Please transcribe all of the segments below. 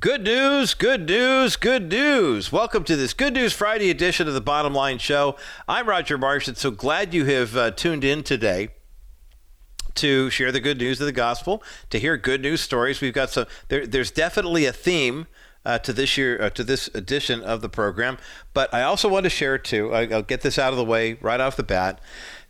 Good news, good news, good news. Welcome to this Good News Friday edition of the Bottom Line Show. I'm Roger Marsh, and so glad you have uh, tuned in today to share the good news of the gospel, to hear good news stories. We've got some, there, there's definitely a theme. Uh, to this year, uh, to this edition of the program, but I also want to share too. I, I'll get this out of the way right off the bat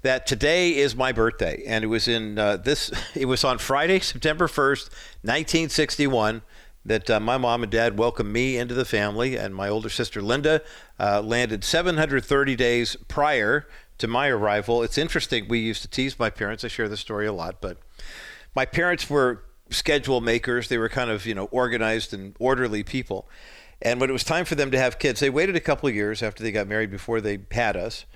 that today is my birthday, and it was in uh, this. It was on Friday, September first, 1961 that uh, my mom and dad welcomed me into the family, and my older sister Linda uh, landed 730 days prior to my arrival. It's interesting. We used to tease my parents. I share this story a lot, but my parents were schedule makers. They were kind of you know organized and orderly people. And when it was time for them to have kids, they waited a couple of years after they got married before they had us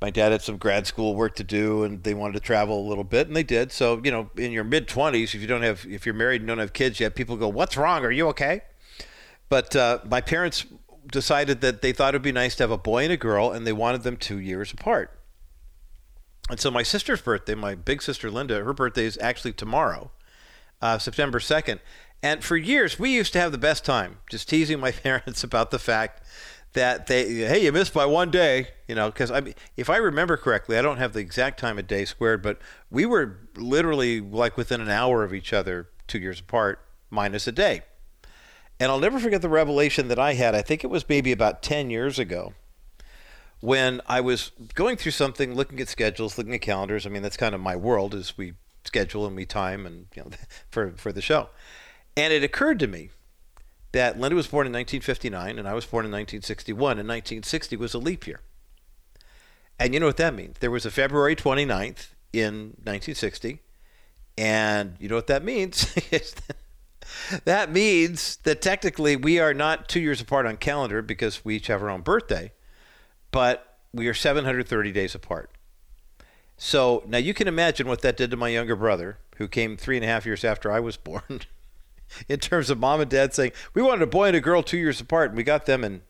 my dad had some grad school work to do and they wanted to travel a little bit and they did. So you know in your mid 20s if you don't have if you're married and don't have kids yet people go what's wrong? Are you okay? But uh, my parents decided that they thought it would be nice to have a boy and a girl and they wanted them two years apart. And so my sister's birthday my big sister linda her birthday is actually tomorrow uh, september 2nd and for years we used to have the best time just teasing my parents about the fact that they hey you missed by one day you know because I mean if I remember correctly I don't have the exact time of day squared but we were literally like within an hour of each other two years apart minus a day. And I'll never forget the revelation that I had I think it was maybe about 10 years ago when I was going through something looking at schedules looking at calendars I mean that's kind of my world is we schedule and we time and you know for for the show. And it occurred to me that Linda was born in 1959 and I was born in 1961, and 1960 was a leap year. And you know what that means? There was a February 29th in 1960, and you know what that means? that means that technically we are not two years apart on calendar because we each have our own birthday, but we are 730 days apart. So now you can imagine what that did to my younger brother, who came three and a half years after I was born in terms of mom and dad saying we wanted a boy and a girl two years apart, and we got them, and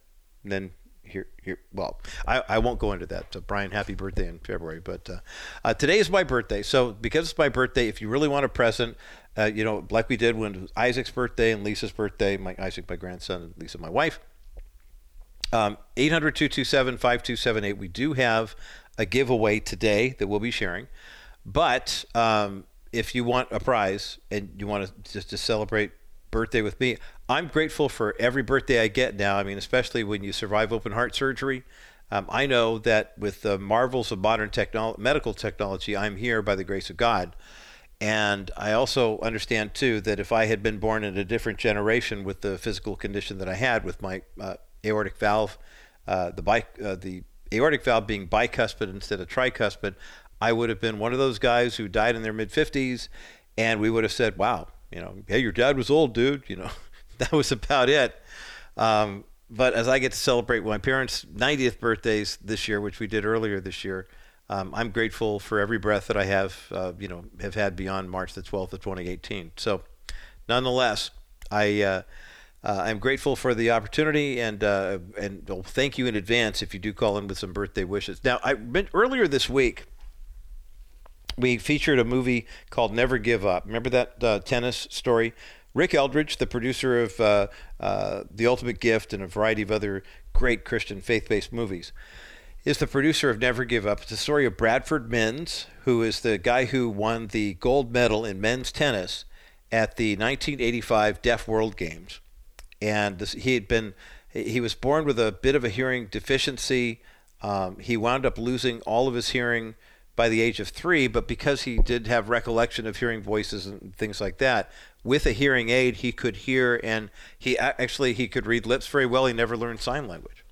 then here, here. Well, I, I won't go into that. So Brian, happy birthday in February. But uh, uh, today is my birthday, so because it's my birthday, if you really want a present, uh, you know, like we did when Isaac's birthday and Lisa's birthday, my Isaac, my grandson, and Lisa, my wife. Um, 800 227 5278. We do have a giveaway today that we'll be sharing. But um, if you want a prize and you want to just to celebrate birthday with me, I'm grateful for every birthday I get now. I mean, especially when you survive open heart surgery. Um, I know that with the marvels of modern technolo- medical technology, I'm here by the grace of God. And I also understand too that if I had been born in a different generation with the physical condition that I had with my uh, aortic valve, uh, the bi- uh, the aortic valve being bicuspid instead of tricuspid, I would have been one of those guys who died in their mid 50s, and we would have said, "Wow, you know, hey, your dad was old, dude." You know, that was about it. Um, but as I get to celebrate my parents' 90th birthdays this year, which we did earlier this year, um, I'm grateful for every breath that I have, uh, you know, have had beyond March the 12th of 2018. So, nonetheless, I. Uh, uh, I'm grateful for the opportunity, and uh, and well, thank you in advance if you do call in with some birthday wishes. Now, I earlier this week, we featured a movie called Never Give Up. Remember that uh, tennis story? Rick Eldridge, the producer of uh, uh, The Ultimate Gift and a variety of other great Christian faith based movies, is the producer of Never Give Up. It's the story of Bradford Menz, who is the guy who won the gold medal in men's tennis at the 1985 Deaf World Games. And this, he had been, he was born with a bit of a hearing deficiency. Um, he wound up losing all of his hearing by the age of three, but because he did have recollection of hearing voices and things like that, with a hearing aid, he could hear and he actually he could read lips very well. He never learned sign language.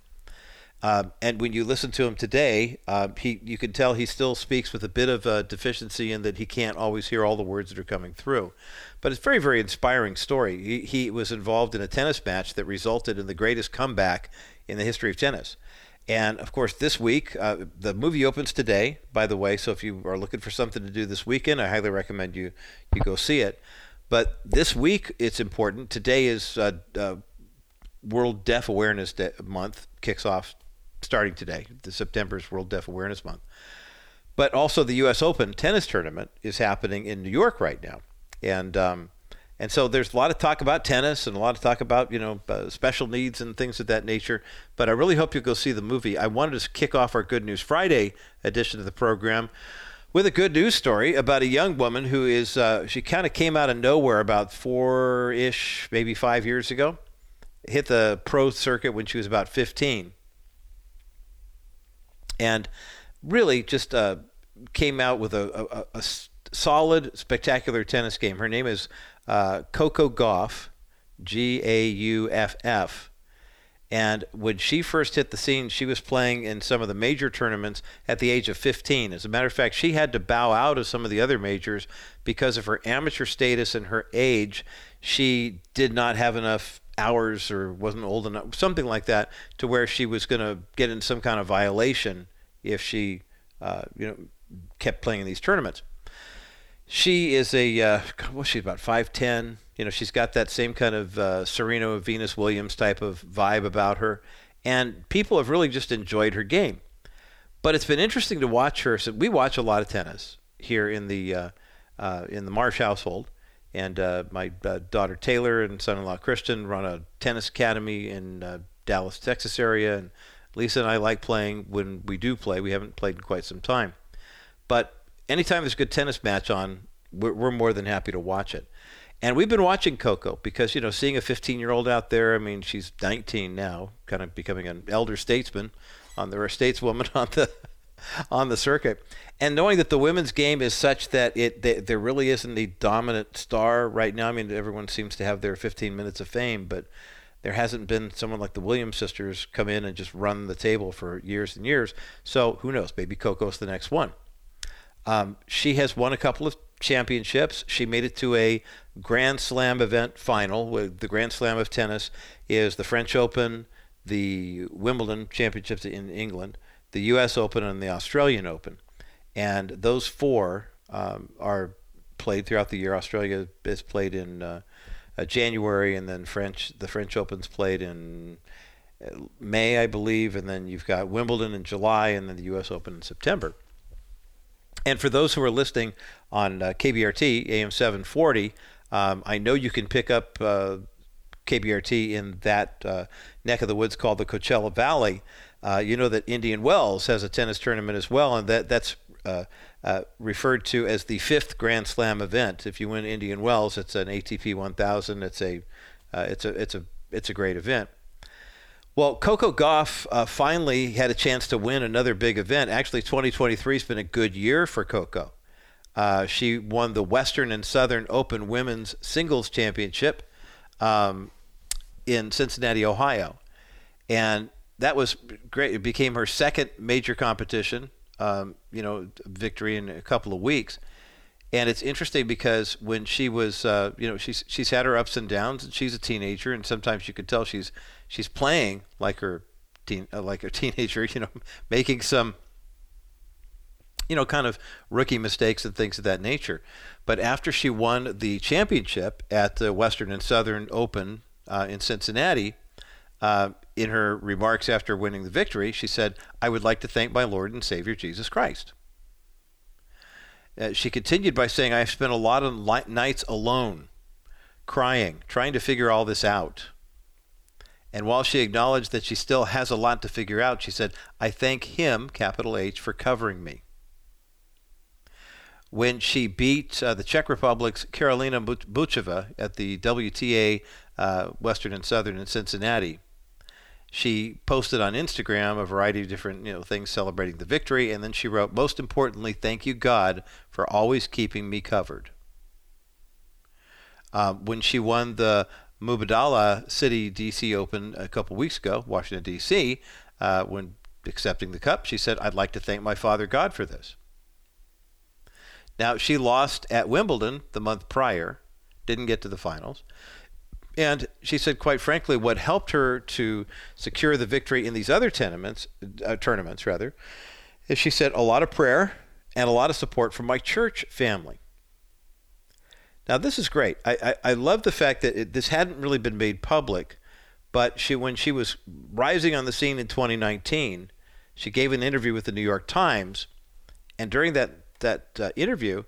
Um, and when you listen to him today, uh, he you can tell he still speaks with a bit of a deficiency in that he can't always hear all the words that are coming through. But it's a very very inspiring story. He, he was involved in a tennis match that resulted in the greatest comeback in the history of tennis. And of course, this week, uh, the movie opens today, by the way. So if you are looking for something to do this weekend, I highly recommend you, you go see it. But this week, it's important. Today is uh, uh, World Deaf Awareness Month, kicks off starting today. The September's World Deaf Awareness Month. But also, the U.S. Open tennis tournament is happening in New York right now. And um, And so there's a lot of talk about tennis and a lot of talk about, you know, uh, special needs and things of that nature. But I really hope you'll go see the movie. I wanted to kick off our Good News Friday edition of the program with a good news story about a young woman who is, uh, she kind of came out of nowhere about four ish, maybe five years ago, hit the pro circuit when she was about 15. And really just uh, came out with a, a, a, solid, spectacular tennis game. Her name is uh, Coco Gauff, G A U F F. And when she first hit the scene, she was playing in some of the major tournaments at the age of 15. As a matter of fact, she had to bow out of some of the other majors because of her amateur status and her age. She did not have enough hours or wasn't old enough, something like that, to where she was going to get in some kind of violation if she, uh, you know, kept playing in these tournaments. She is a, uh, well, she's about 5'10. You know, she's got that same kind of uh, Serena Venus Williams type of vibe about her. And people have really just enjoyed her game. But it's been interesting to watch her. So we watch a lot of tennis here in the uh, uh, in the Marsh household, and uh, my uh, daughter Taylor and son-in-law Christian run a tennis academy in uh, Dallas, Texas area, and Lisa and I like playing when we do play. We haven't played in quite some time, but anytime there's a good tennis match on, we're, we're more than happy to watch it. And we've been watching Coco because, you know, seeing a 15 year old out there, I mean, she's 19 now, kind of becoming an elder statesman on the, or stateswoman on the, on the circuit. And knowing that the women's game is such that it they, there really isn't the dominant star right now. I mean, everyone seems to have their 15 minutes of fame, but there hasn't been someone like the Williams sisters come in and just run the table for years and years. So who knows? Maybe Coco's the next one. Um, she has won a couple of championships. She made it to a Grand Slam event final. With the Grand Slam of tennis is the French Open, the Wimbledon Championships in England, the U.S. Open, and the Australian Open. And those four um, are played throughout the year. Australia is played in uh, uh, January, and then French the French Open's played in uh, May, I believe, and then you've got Wimbledon in July, and then the U.S. Open in September. And for those who are listening on uh, KBRT AM 740, um, I know you can pick up uh, KBRT in that uh, neck of the woods called the Coachella Valley. Uh, you know that Indian Wells has a tennis tournament as well, and that that's uh, uh, referred to as the fifth Grand Slam event. If you win Indian Wells, it's an ATP 1000. It's a it's a it's a it's a great event. Well, Coco Gauff uh, finally had a chance to win another big event. Actually, 2023 has been a good year for Coco. Uh, she won the Western and Southern Open Women's Singles Championship um, in Cincinnati, Ohio. And that was great. It became her second major competition, um, you know, victory in a couple of weeks. And it's interesting because when she was, uh, you know, she's she's had her ups and downs, and she's a teenager, and sometimes you can tell she's she's playing like her teen, uh, like a teenager, you know, making some, you know, kind of rookie mistakes and things of that nature. But after she won the championship at the Western and Southern Open uh, in Cincinnati, uh, in her remarks after winning the victory, she said, "I would like to thank my Lord and Savior Jesus Christ." Uh, she continued by saying, I have spent a lot of nights alone, crying, trying to figure all this out. And while she acknowledged that she still has a lot to figure out, she said, I thank him, capital H, for covering me. When she beat uh, the Czech Republic's Karolina Muchova at the WTA uh, Western and Southern in Cincinnati, she posted on Instagram a variety of different you know things celebrating the victory, and then she wrote, "Most importantly, thank you God for always keeping me covered." Um, when she won the Mubadala Citi DC Open a couple weeks ago, Washington D.C., uh, when accepting the cup, she said, "I'd like to thank my Father God for this." Now she lost at Wimbledon the month prior, didn't get to the finals. And she said, quite frankly, what helped her to secure the victory in these other tournaments, uh, tournaments rather, is she said a lot of prayer and a lot of support from my church family. Now this is great. I, I, I love the fact that it, this hadn't really been made public, but she when she was rising on the scene in 2019, she gave an interview with the New York Times, and during that that uh, interview,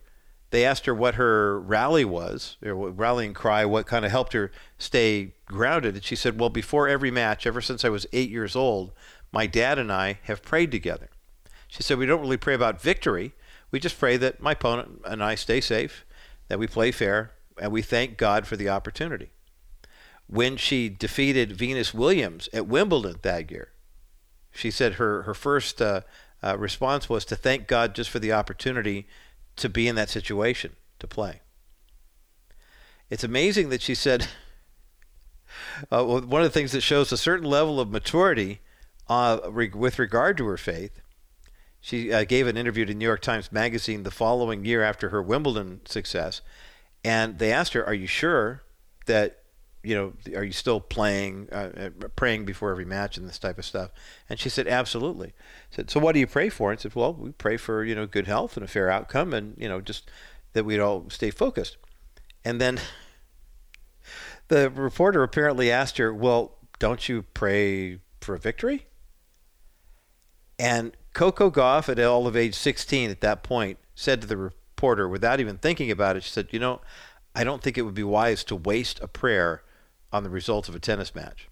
they asked her what her rally was, or rallying cry, what kind of helped her stay grounded. And she said, Well, before every match, ever since I was eight years old, my dad and I have prayed together. She said, We don't really pray about victory. We just pray that my opponent and I stay safe, that we play fair, and we thank God for the opportunity. When she defeated Venus Williams at Wimbledon that year, she said her, her first uh, uh, response was to thank God just for the opportunity to be in that situation, to play. It's amazing that she said, uh, one of the things that shows a certain level of maturity uh, re- with regard to her faith. She uh, gave an interview to New York Times Magazine the following year after her Wimbledon success, and they asked her, "Are you sure that you know, are you still playing, uh, uh, praying before every match and this type of stuff? And she said, absolutely. I said, so what do you pray for? And said, well, we pray for, you know, good health and a fair outcome and, you know, just that we'd all stay focused. And then the reporter apparently asked her, well, don't you pray for a victory? And Coco Gauff, at all of age 16 at that point, said to the reporter, without even thinking about it, she said, you know, I don't think it would be wise to waste a prayer on the results of a tennis match.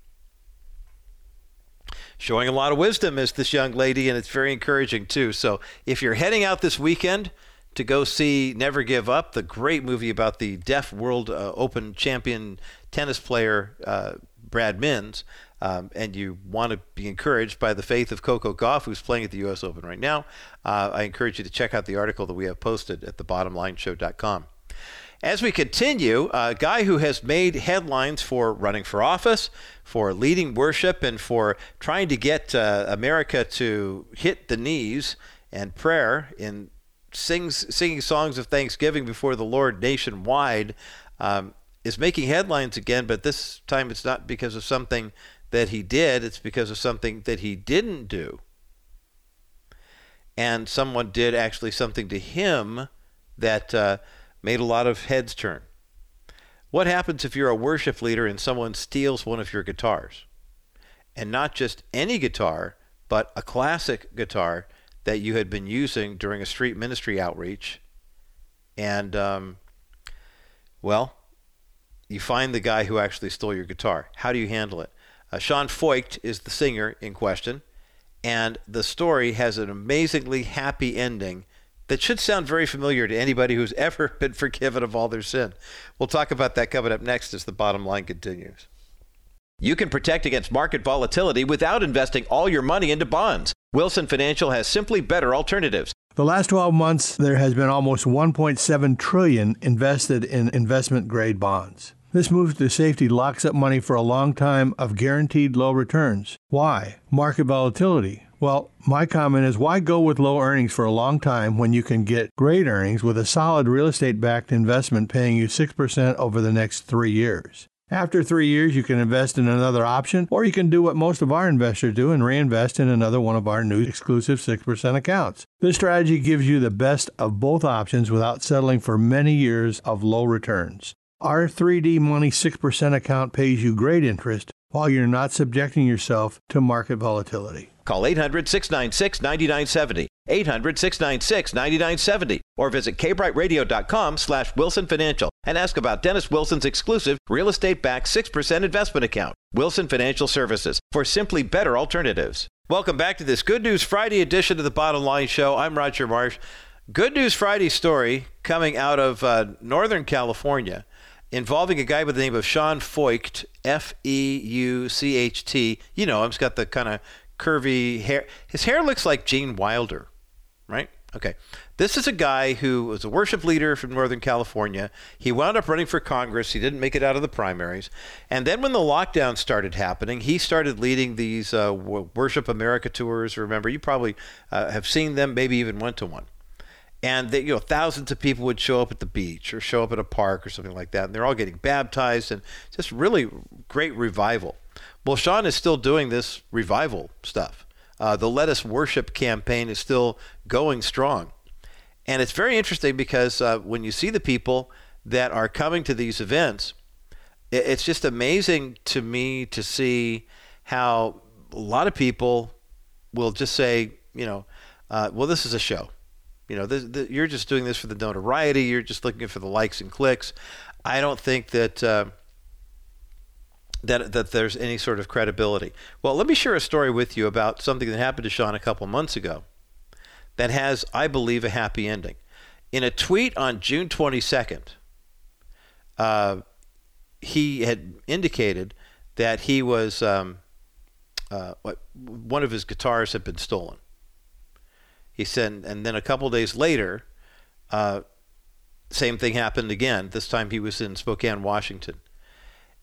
Showing a lot of wisdom is this young lady, and it's very encouraging too. So if you're heading out this weekend to go see Never Give Up, the great movie about the deaf World uh, Open champion tennis player uh, Brad Mins, um, and you want to be encouraged by the faith of Coco Gauff, who's playing at the U.S. Open right now, uh, I encourage you to check out the article that we have posted at thebottomlineshow.com. As we continue, a guy who has made headlines for running for office, for leading worship, and for trying to get uh, America to hit the knees and prayer in sings, singing songs of thanksgiving before the Lord nationwide, um, is making headlines again, but this time it's not because of something that he did, it's because of something that he didn't do. And someone did actually something to him that. Uh, made a lot of heads turn. What happens if you're a worship leader and someone steals one of your guitars? And not just any guitar, but a classic guitar that you had been using during a street ministry outreach. And, um, well, you find the guy who actually stole your guitar. How do you handle it? Uh, Sean Feucht is the singer in question, and the story has an amazingly happy ending that should sound very familiar to anybody who's ever been forgiven of all their sin. We'll talk about that coming up next as the bottom line continues. You can protect against market volatility without investing all your money into bonds. Wilson Financial has simply better alternatives. The last 12 months there has been almost 1.7 trillion invested in investment grade bonds. This move to safety locks up money for a long time of guaranteed low returns. Why? Market volatility. Well, my comment is why go with low earnings for a long time when you can get great earnings with a solid real estate backed investment paying you 6% over the next three years? After three years, you can invest in another option, or you can do what most of our investors do and reinvest in another one of our new exclusive 6% accounts. This strategy gives you the best of both options without settling for many years of low returns. Our 3D Money 6% account pays you great interest while you're not subjecting yourself to market volatility. Call 800 696 9970, 800 696 9970, or visit kbrtradio.com slash Wilson Financial and ask about Dennis Wilson's exclusive real estate backed 6% investment account. Wilson Financial Services for simply better alternatives. Welcome back to this Good News Friday edition of the Bottom Line Show. I'm Roger Marsh. Good News Friday story coming out of uh, Northern California involving a guy by the name of Sean Feucht, F E U C H T. You know he's got the kind of curvy hair. His hair looks like Gene Wilder, right? Okay. This is a guy who was a worship leader from Northern California. He wound up running for Congress. He didn't make it out of the primaries. And then when the lockdown started happening, he started leading these uh, Worship America tours. Remember, you probably uh, have seen them, maybe even went to one. And they, you know, thousands of people would show up at the beach or show up at a park or something like that. And they're all getting baptized and just really great revival. Well, Sean is still doing this revival stuff. Uh, the Let Us Worship campaign is still going strong. And it's very interesting because uh, when you see the people that are coming to these events, it's just amazing to me to see how a lot of people will just say, you know, uh, well, this is a show. You know, this, the, you're just doing this for the notoriety. You're just looking for the likes and clicks. I don't think that uh, that that there's any sort of credibility. Well, let me share a story with you about something that happened to Sean a couple months ago that has, I believe, a happy ending. In a tweet on June 22nd, uh, he had indicated that he was um, uh, one of his guitars had been stolen. He said, and then a couple days later, uh, same thing happened again. This time he was in Spokane, Washington.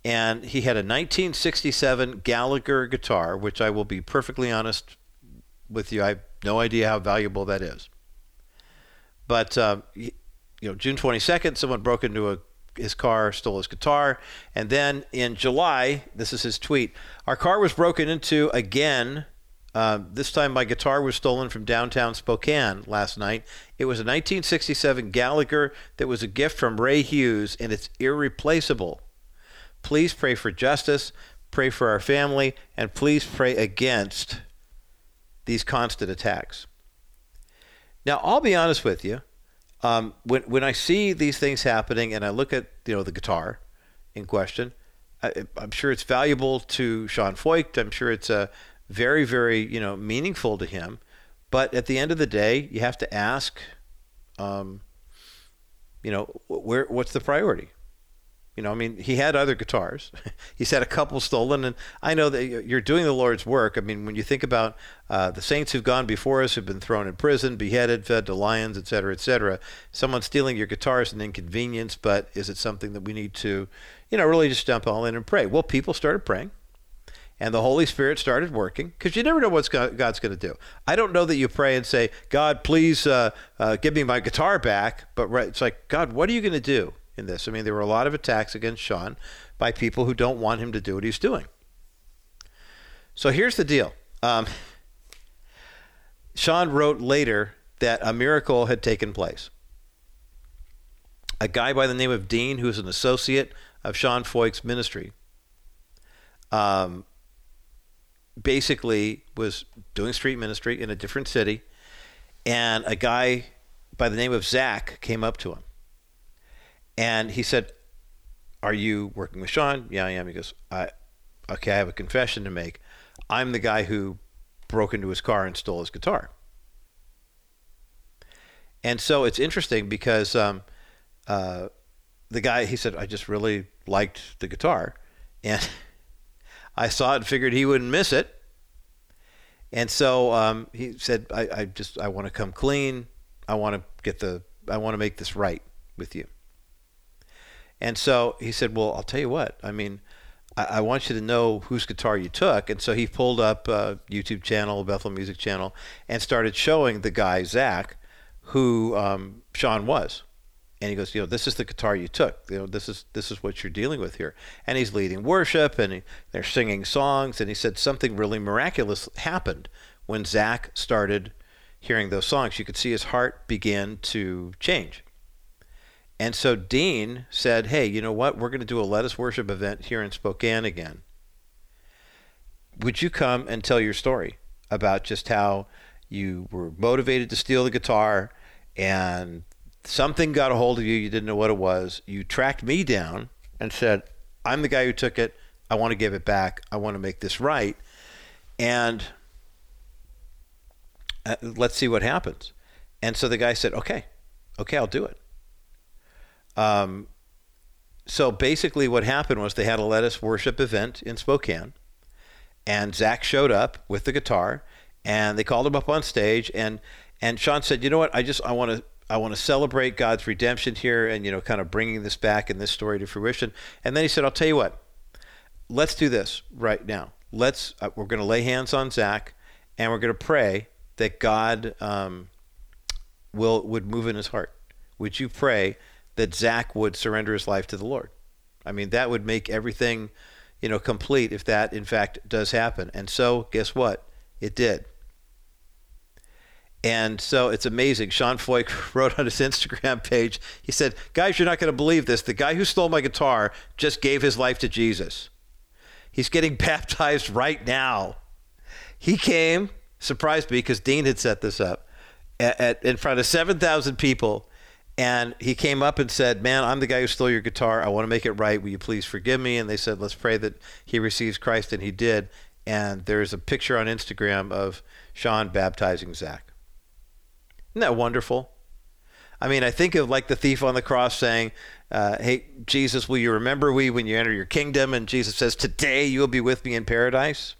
And he had a 1967 Gallagher guitar, which I will be perfectly honest with you, I have no idea how valuable that is. But, uh, you know, June 22nd, someone broke into a his car, stole his guitar. And then in July, this is his tweet Our car was broken into again. Uh, this time, my guitar was stolen from downtown Spokane last night. It was a 1967 Gallagher that was a gift from Ray Hughes, and it's irreplaceable. Please pray for justice, pray for our family, and please pray against these constant attacks. Now, I'll be honest with you um, when when I see these things happening and I look at you know the guitar in question, I, am sure it's valuable to Sean Feucht. I'm sure it's a very very you know meaningful to him. But at the end of the day, you have to ask, um, you know, where what's the priority? You know, I mean, he had other guitars. He's had a couple stolen, and I know that you're doing the Lord's work. I mean, when you think about uh, the saints who've gone before us, who've been thrown in prison, beheaded, fed to lions, et cetera, et cetera, someone stealing your guitar is an inconvenience, but is it something that we need to, you know, really just jump all in and pray? Well, people started praying, and the Holy Spirit started working because you never know what God's going to do. I don't know that you pray and say, God, please uh, uh, give me my guitar back, but right, it's like, God, what are you going to do? in this. I mean, there were a lot of attacks against Sean by people who don't want him to do what he's doing. So here's the deal. Um, Sean wrote later that a miracle had taken place. A guy by the name of Dean, who's an associate of Sean Feucht's ministry, um, basically was doing street ministry in a different city, and a guy by the name of Zach came up to him and he said, Are you working with Sean? Yeah, I am. He goes, I, Okay, I have a confession to make. I'm the guy who broke into his car and stole his guitar. And so it's interesting because um, uh, the guy, he said, I just really liked the guitar. And I saw it and figured he wouldn't miss it. And so um, he said, I, I just, I want to come clean. I want to get the, I want to make this right with you. And so he said, Well, I'll tell you what. I mean, I, I want you to know whose guitar you took. And so he pulled up a YouTube channel, Bethel Music Channel, and started showing the guy, Zach, who um, Sean was. And he goes, you know, this is the guitar you took. You know, this is this is what you're dealing with here. And he's leading worship, and he, they're singing songs. And he said something really miraculous happened when Zach started hearing those songs. You could see his heart begin to change. And so Dean said, hey, you know what? We're going to do a Let Us Worship event here in Spokane again. Would you come and tell your story about just how you were motivated to steal the guitar and something got a hold of you, you didn't know what it was. You tracked me down and said, I'm the guy who took it. I want to give it back. I want to make this right. And uh, let's see what happens. And so the guy said, okay, okay, I'll do it. Um, so basically, what happened was they had a Let Us Worship event in Spokane, and Zach showed up with the guitar, and they called him up on stage, and and Sean said, "You know what? I just I want to." I want to celebrate God's redemption here and, you know, kind of bringing this back and this story to fruition. And then he said, I'll tell you what, let's do this right now. Let's, uh, we're going to lay hands on Zach and we're going to pray that God um, will, would move in his heart. Would you pray that Zach would surrender his life to the Lord. I mean, that would make everything, you know, complete if that in fact does happen. And so, guess what? It did. And so it's amazing. Sean Feucht wrote on his Instagram page, he said, Guys, you're not going to believe this. The guy who stole my guitar just gave his life to Jesus. He's getting baptized right now. He came, surprised me because Dean had set this up. at, at, in front of 7,000 people. And he came up and said, Man, I'm the guy who stole your guitar. I want to make it right. Will you please forgive me? And they said, Let's pray that he receives Christ. And he did. And there's a picture on Instagram of Sean baptizing Zach. Isn't that wonderful? I mean, I think of like the thief on the cross saying, uh, Hey, Jesus, will you remember we when you enter your kingdom? And Jesus says, Today you will be with me in paradise.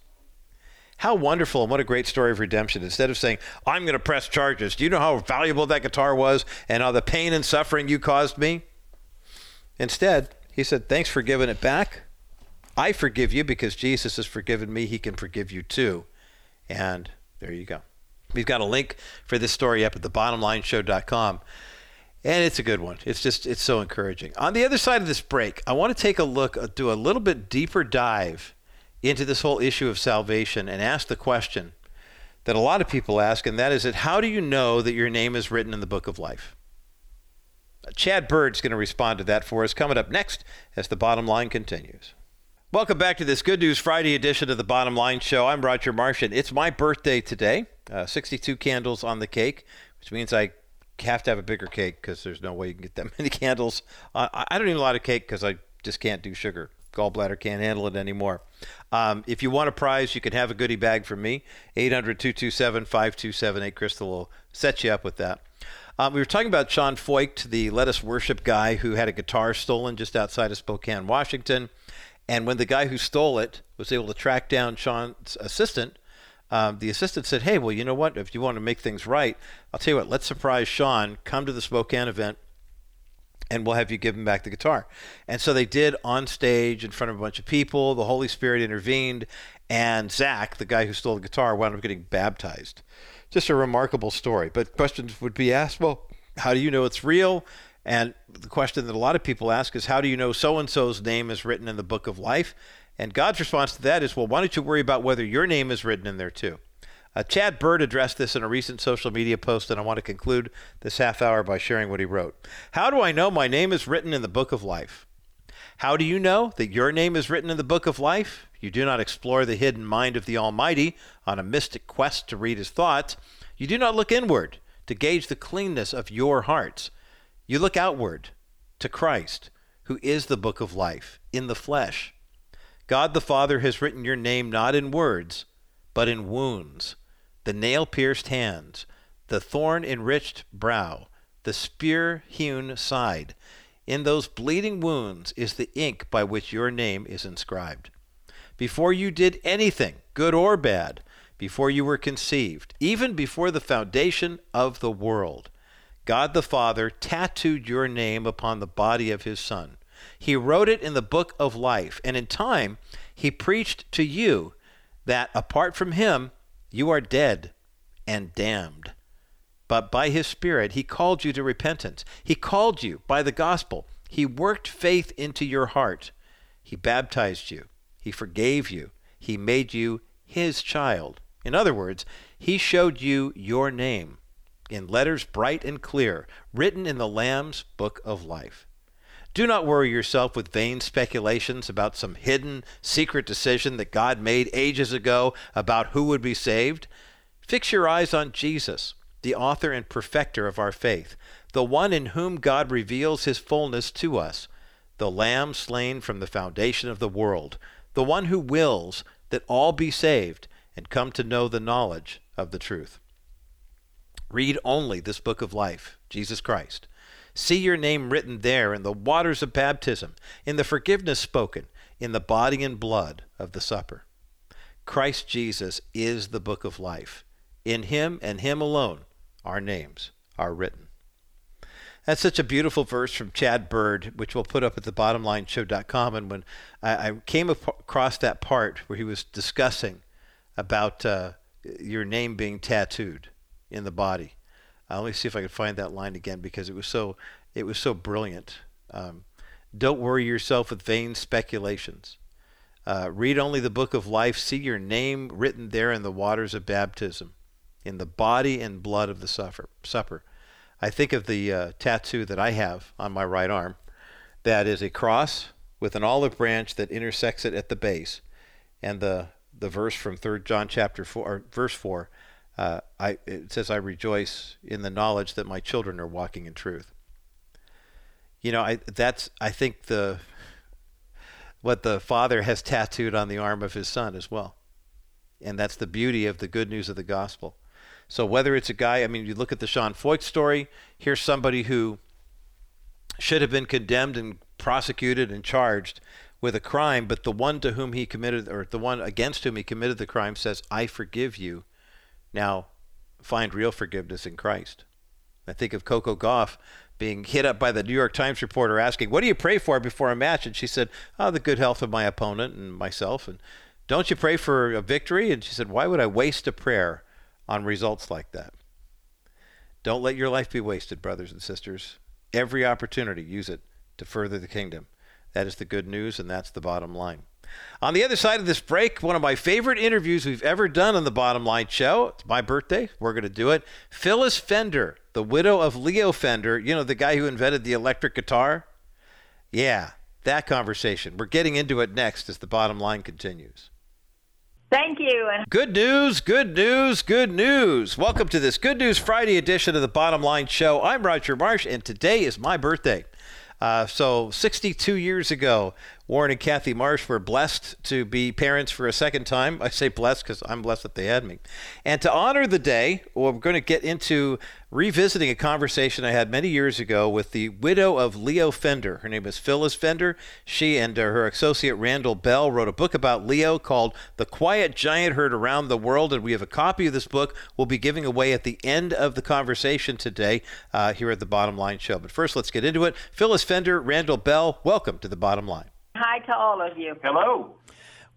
How wonderful and what a great story of redemption. Instead of saying, I'm going to press charges, do you know how valuable that guitar was and all the pain and suffering you caused me? Instead, he said, Thanks for giving it back. I forgive you because Jesus has forgiven me. He can forgive you too. And there you go. We've got a link for this story up at thebottomlineshow.com. And it's a good one. It's just, it's so encouraging. On the other side of this break, I want to take a look, uh, do a little bit deeper dive into this whole issue of salvation and ask the question that a lot of people ask, and that is that how do you know that your name is written in the book of life? Chad Bird's going to respond to that for us coming up next as the bottom line continues. Welcome back to this Good News Friday edition of the Bottom Line Show. I'm Roger Martian. It's my birthday today. Uh, 62 candles on the cake, which means I have to have a bigger cake because there's no way you can get that many candles. Uh, I don't eat a lot of cake because I just can't do sugar. Gallbladder can't handle it anymore. Um, if you want a prize, you can have a goodie bag from me. 800 227 5278. Crystal will set you up with that. Um, we were talking about Sean Feucht, the Let Us Worship guy who had a guitar stolen just outside of Spokane, Washington. And when the guy who stole it was able to track down Sean's assistant, um, the assistant said, Hey, well, you know what? If you want to make things right, I'll tell you what, let's surprise Sean. Come to the Spokane event and we'll have you give him back the guitar. And so they did on stage in front of a bunch of people. The Holy Spirit intervened, and Zach, the guy who stole the guitar, wound up getting baptized. Just a remarkable story. But questions would be asked well, how do you know it's real? And the question that a lot of people ask is, how do you know so and so's name is written in the book of life? And God's response to that is, well, why don't you worry about whether your name is written in there too? Uh, Chad Bird addressed this in a recent social media post, and I want to conclude this half hour by sharing what he wrote. How do I know my name is written in the book of life? How do you know that your name is written in the book of life? You do not explore the hidden mind of the Almighty on a mystic quest to read his thoughts. You do not look inward to gauge the cleanness of your hearts. You look outward to Christ, who is the book of life, in the flesh. God the Father has written your name not in words, but in wounds the nail pierced hands, the thorn enriched brow, the spear hewn side. In those bleeding wounds is the ink by which your name is inscribed. Before you did anything, good or bad, before you were conceived, even before the foundation of the world, God the Father tattooed your name upon the body of his Son. He wrote it in the book of life, and in time he preached to you that apart from him you are dead and damned. But by his Spirit, he called you to repentance. He called you by the gospel. He worked faith into your heart. He baptized you. He forgave you. He made you his child. In other words, he showed you your name in letters bright and clear, written in the Lamb's book of life. Do not worry yourself with vain speculations about some hidden, secret decision that God made ages ago about who would be saved. Fix your eyes on Jesus, the author and perfecter of our faith, the one in whom God reveals his fullness to us, the Lamb slain from the foundation of the world, the one who wills that all be saved and come to know the knowledge of the truth. Read only this book of life, Jesus Christ See your name written there in the waters of baptism, in the forgiveness spoken, in the body and blood of the supper. Christ Jesus is the book of life. In him and him alone our names are written. That's such a beautiful verse from Chad Bird, which we'll put up at the bottomlineshow.com. And when I, I came across that part where he was discussing about uh, your name being tattooed in the body, uh, let me see if I can find that line again because it was so it was so brilliant. Um, don't worry yourself with vain speculations. Uh, read only the book of life. See your name written there in the waters of baptism, in the body and blood of the suffer, supper. I think of the uh, tattoo that I have on my right arm. That is a cross with an olive branch that intersects it at the base, and the the verse from Third John chapter four, verse four, uh, I, it says, I rejoice in the knowledge that my children are walking in truth. You know, I, that's, I think, the what the father has tattooed on the arm of his son as well. And that's the beauty of the good news of the gospel. So whether it's a guy, I mean, you look at the Sean Feucht story, here's somebody who should have been condemned and prosecuted and charged with a crime, but the one to whom he committed, or the one against whom he committed the crime, says, I forgive you. Now find real forgiveness in Christ. I think of Coco Gauff being hit up by the New York Times reporter asking, What do you pray for before a match? And she said, Oh, the good health of my opponent and myself. And don't you pray for a victory? And she said, Why would I waste a prayer on results like that? Don't let your life be wasted, brothers and sisters. Every opportunity, use it to further the kingdom. That is the good news, and that's the bottom line. On the other side of this break, one of my favorite interviews we've ever done on the Bottom Line Show. It's my birthday. We're going to do it. Phyllis Fender, the widow of Leo Fender, you know, the guy who invented the electric guitar. Yeah, that conversation. We're getting into it next as the bottom line continues. Thank you. Good news, good news, good news. Welcome to this Good News Friday edition of the Bottom Line Show. I'm Roger Marsh, and today is my birthday. Uh, so, 62 years ago, Warren and Kathy Marsh were blessed to be parents for a second time. I say blessed because I'm blessed that they had me. And to honor the day, we're going to get into revisiting a conversation I had many years ago with the widow of Leo Fender. Her name is Phyllis Fender. She and uh, her associate Randall Bell wrote a book about Leo called The Quiet Giant Heard Around the World. And we have a copy of this book we'll be giving away at the end of the conversation today uh, here at the Bottom Line Show. But first, let's get into it. Phyllis Fender, Randall Bell, welcome to the Bottom Line. Hi to all of you. Hello.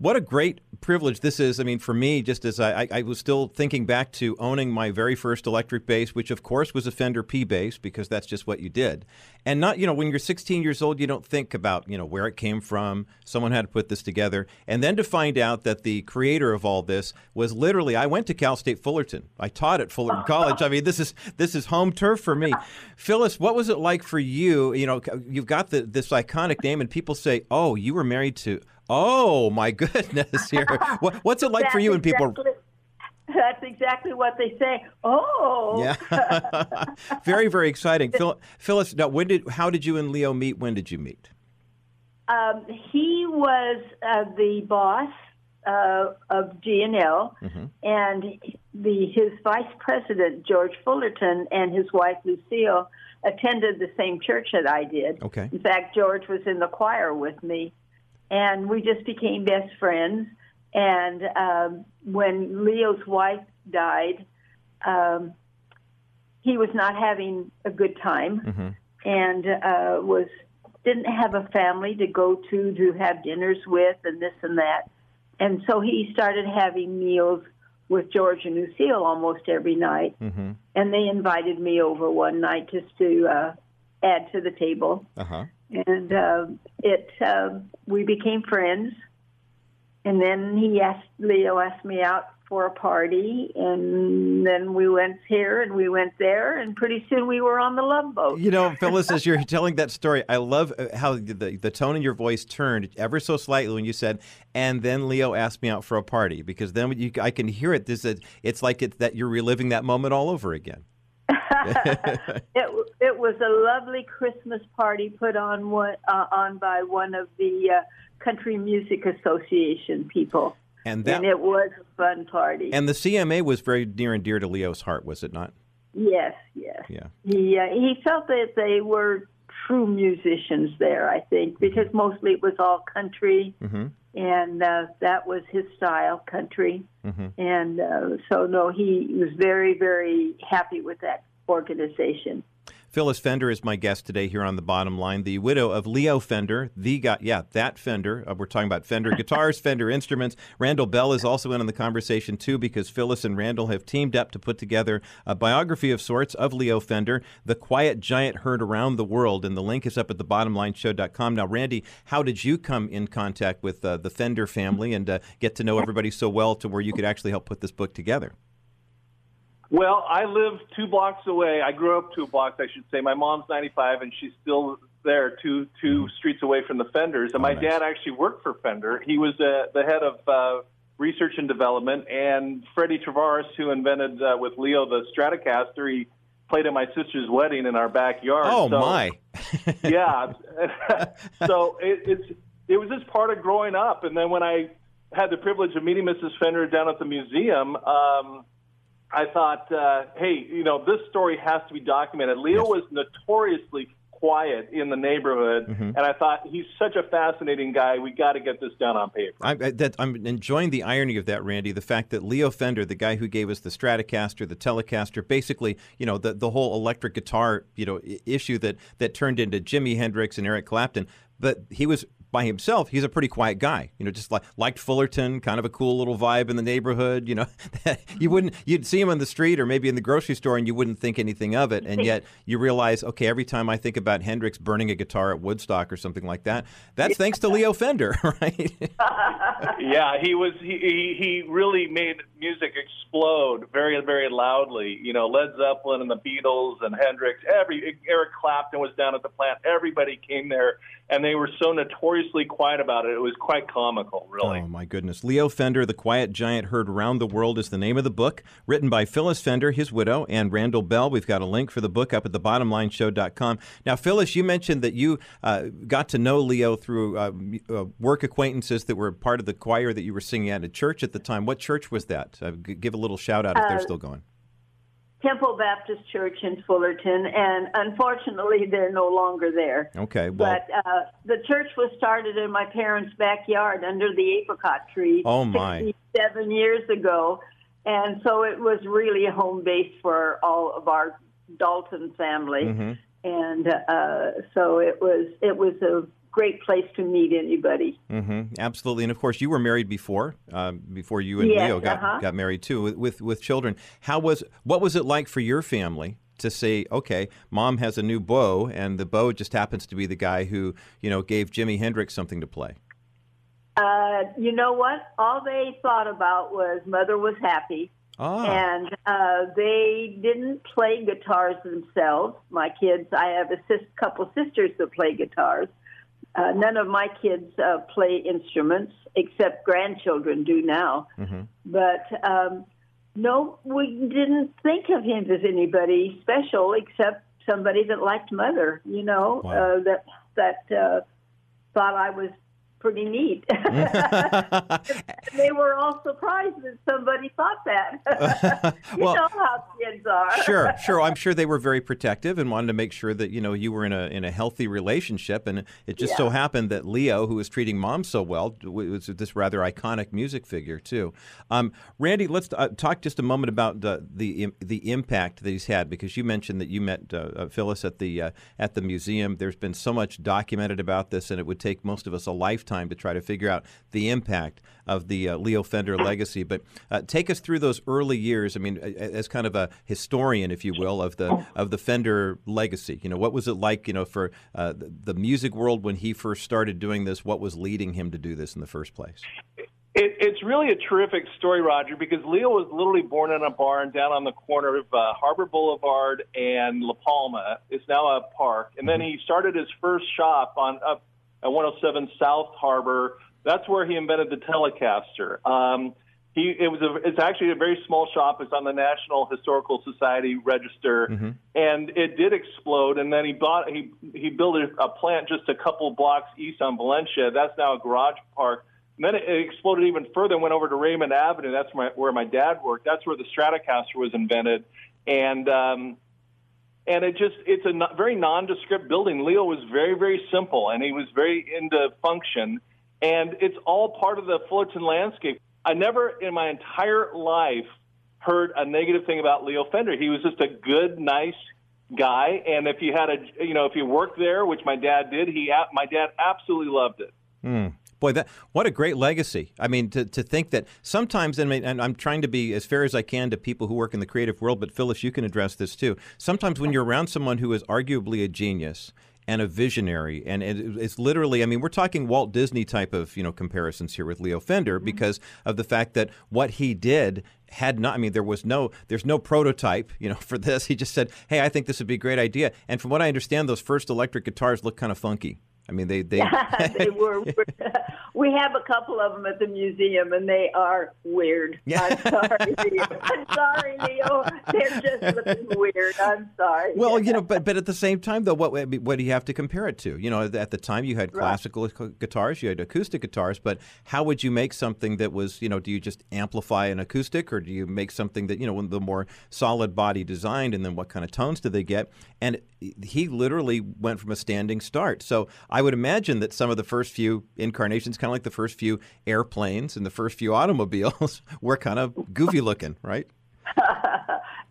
What a great privilege this is. I mean, for me, just as I, I, was still thinking back to owning my very first electric bass, which of course was a Fender P bass because that's just what you did. And not, you know, when you're 16 years old, you don't think about, you know, where it came from. Someone had to put this together. And then to find out that the creator of all this was literally, I went to Cal State Fullerton. I taught at Fullerton College. I mean, this is this is home turf for me. Phyllis, what was it like for you? You know, you've got the, this iconic name, and people say, "Oh, you were married to." Oh my goodness! Here, what, what's it like that's for you when exactly, people? That's exactly what they say. Oh, yeah, very very exciting. Phil, Phyllis, now when did how did you and Leo meet? When did you meet? Um, he was uh, the boss uh, of G&L, mm-hmm. and the his vice president George Fullerton and his wife Lucille attended the same church that I did. Okay. In fact, George was in the choir with me and we just became best friends. And um, when Leo's wife died, um, he was not having a good time, mm-hmm. and uh, was didn't have a family to go to to have dinners with, and this and that. And so he started having meals with George and Lucille almost every night. Mm-hmm. And they invited me over one night just to uh, add to the table. Uh-huh. And uh, it, uh, we became friends. And then he asked, Leo asked me out for a party, and then we went here and we went there, and pretty soon we were on the love boat. You know, Phyllis, as you're telling that story, I love uh, how the, the tone in your voice turned ever so slightly when you said, and then Leo asked me out for a party, because then you, I can hear it. This, it's like it's that you're reliving that moment all over again. it it was a lovely Christmas party put on one, uh, on by one of the uh, Country Music Association people, and that and it was a fun party. and the CMA was very near and dear to Leo's heart, was it not? yes, yes. Yeah. He uh, he felt that they were true musicians there. I think because mostly it was all country, Mm-hmm. and uh, that was his style, country. Mm-hmm. And uh, so no, he was very very happy with that organization. Phyllis Fender is my guest today here on the bottom line, the widow of Leo Fender, the guy, yeah, that Fender. Uh, we're talking about Fender guitars, Fender instruments. Randall Bell is also in on the conversation too because Phyllis and Randall have teamed up to put together a biography of sorts of Leo Fender, the quiet giant heard around the world, and the link is up at the thebottomlineshow.com. Now, Randy, how did you come in contact with uh, the Fender family and uh, get to know everybody so well to where you could actually help put this book together? Well, I live two blocks away. I grew up two blocks, I should say. My mom's 95, and she's still there, two two streets away from the Fenders. And Oh, my nice. dad actually worked for Fender. He was uh, the head of uh, research and development. And Freddie Tavares, who invented uh, with Leo the Stratocaster, he played at my sister's wedding in our backyard. Oh so, my! yeah. so it, it's it was just part of growing up. And then when I had the privilege of meeting Mrs. Fender down at the museum, um, I thought, uh, hey, you know, this story has to be documented. Leo Yes. was notoriously quiet in the neighborhood, Mm-hmm. and I thought he's such a fascinating guy. We got to get this down on paper. I, that, I'm enjoying the irony of that, Randy. The fact that Leo Fender, the guy who gave us the Stratocaster, the Telecaster, basically, you know, the, the whole electric guitar, you know, issue that that turned into Jimi Hendrix and Eric Clapton, but he was by himself. He's a pretty quiet guy, you know, just like liked Fullerton, kind of a cool little vibe in the neighborhood. You know, you mm-hmm. wouldn't you'd see him on the street or maybe in the grocery store and you wouldn't think anything of it, and yet you realize, okay, every time I think about Hendrix burning a guitar at Woodstock or something like that, that's thanks to Leo Fender, right? yeah, he was. He, he he really made music explode very very loudly. You know, Led Zeppelin and the Beatles and Hendrix. Every Eric Clapton was down at the plant. Everybody came there, and they were so notoriously quiet about it. It was quite comical, really. Oh, my goodness. Leo Fender, The Quiet Giant Heard Around the World is the name of the book, written by Phyllis Fender, his widow, and Randall Bell. We've got a link for the book up at thebottomlineshow.com. Now, Phyllis, you mentioned that you uh, got to know Leo through uh, uh, work acquaintances that were part of the choir that you were singing at a church at the time. What church was that? Uh, g- give a little shout out if they're Uh, still going. Temple Baptist Church in Fullerton, and unfortunately, they're no longer there. Okay, well, But uh, the church was started in my parents' backyard under the apricot tree. Oh, my. 67 years ago, and so it was really a home base for all of our Dalton family, Mm-hmm. and uh, so it was it was a great place to meet anybody. hmm Absolutely, and of course, you were married before, um, before you and Yes, Leo got uh-huh. got married too, with, with with children. How was what was it like for your family to say, okay, mom has a new beau, and the beau just happens to be the guy who you know gave Jimi Hendrix something to play? Uh, you know what? All they thought about was mother was happy. Ah, and uh, they didn't play guitars themselves. My kids, I have a sis- couple sisters that play guitars. Uh, none of my kids uh, play instruments, except grandchildren do now. But um, no, we didn't think of him as anybody special, except somebody that liked mother. You know, Wow. uh, that that uh, thought I was pretty neat. they were all surprised that somebody thought that. you Well- know how kids are. sure, sure. I'm sure they were very protective and wanted to make sure that you know you were in a in a healthy relationship. And it just so happened that Leo, who was treating mom so well, was this rather iconic music figure too. Um, Randy, let's uh, talk just a moment about the the the impact that he's had because you mentioned that you met uh, uh, Phyllis at the uh, at the museum. There's been so much documented about this, and it would take most of us a lifetime to try to figure out the impact of the uh, Leo Fender legacy. But uh, take us through those early years. I mean, as kind of a historian, if you will, of the of the Fender legacy. You know, what was it like? You know, for uh, the, the music world when he first started doing this. What was leading him to do this in the first place? It, it's really a terrific story, Roger, because Leo was literally born in a barn down on the corner of uh, Harbor Boulevard and La Palma. It's now a park. And then he started his first shop on up at 107 South Harbor. That's where he invented the Telecaster. Um, he it was a it's actually a very small shop. It's on the National Historical Society register, and it did explode. And then he bought he he built a, a plant just a couple blocks east on Valencia. That's now a garage park. And then it, it exploded even further and went over to Raymond Avenue. That's my, where my dad worked. That's where the Stratocaster was invented, and um, and it just it's a very nondescript building. Leo was very very simple, and he was very into function, and it's all part of the Fullerton landscape. I never in my entire life heard a negative thing about Leo Fender. He was just a good, nice guy, and if you had a you know if you worked there, which my dad did, he my dad absolutely loved it. Hmm. Boy, that what a great legacy! I mean, to, to think that sometimes, and, I mean, and I'm trying to be as fair as I can to people who work in the creative world, but Phyllis, you can address this too. Sometimes when you're around someone who is arguably a genius and a visionary, and it, it's literally, I mean, we're talking Walt Disney type of you know comparisons here with Leo Fender mm-hmm. because of the fact that what he did had not. I mean, there was no, there's no prototype, you know, for this. He just said, "Hey, I think this would be a great idea." And from what I understand, those first electric guitars look kind of funky. I mean, they they Yeah, they were. we have a couple of them at the museum, and they are weird. Yeah. I'm sorry, Leo. I'm sorry, Leo. They're just looking weird. I'm sorry. Well, you know, but but at the same time, though, what what do you have to compare it to? You know, at the time you had classical gu- guitars, you had acoustic guitars, but how would you make something that was, you know, do you just amplify an acoustic, or do you make something that you know, the more solid body designed, and then what kind of tones do they get? And he literally went from a standing start. So I would imagine that some of the first few incarnations, kind of like the first few airplanes and the first few automobiles, were kind of goofy looking, right?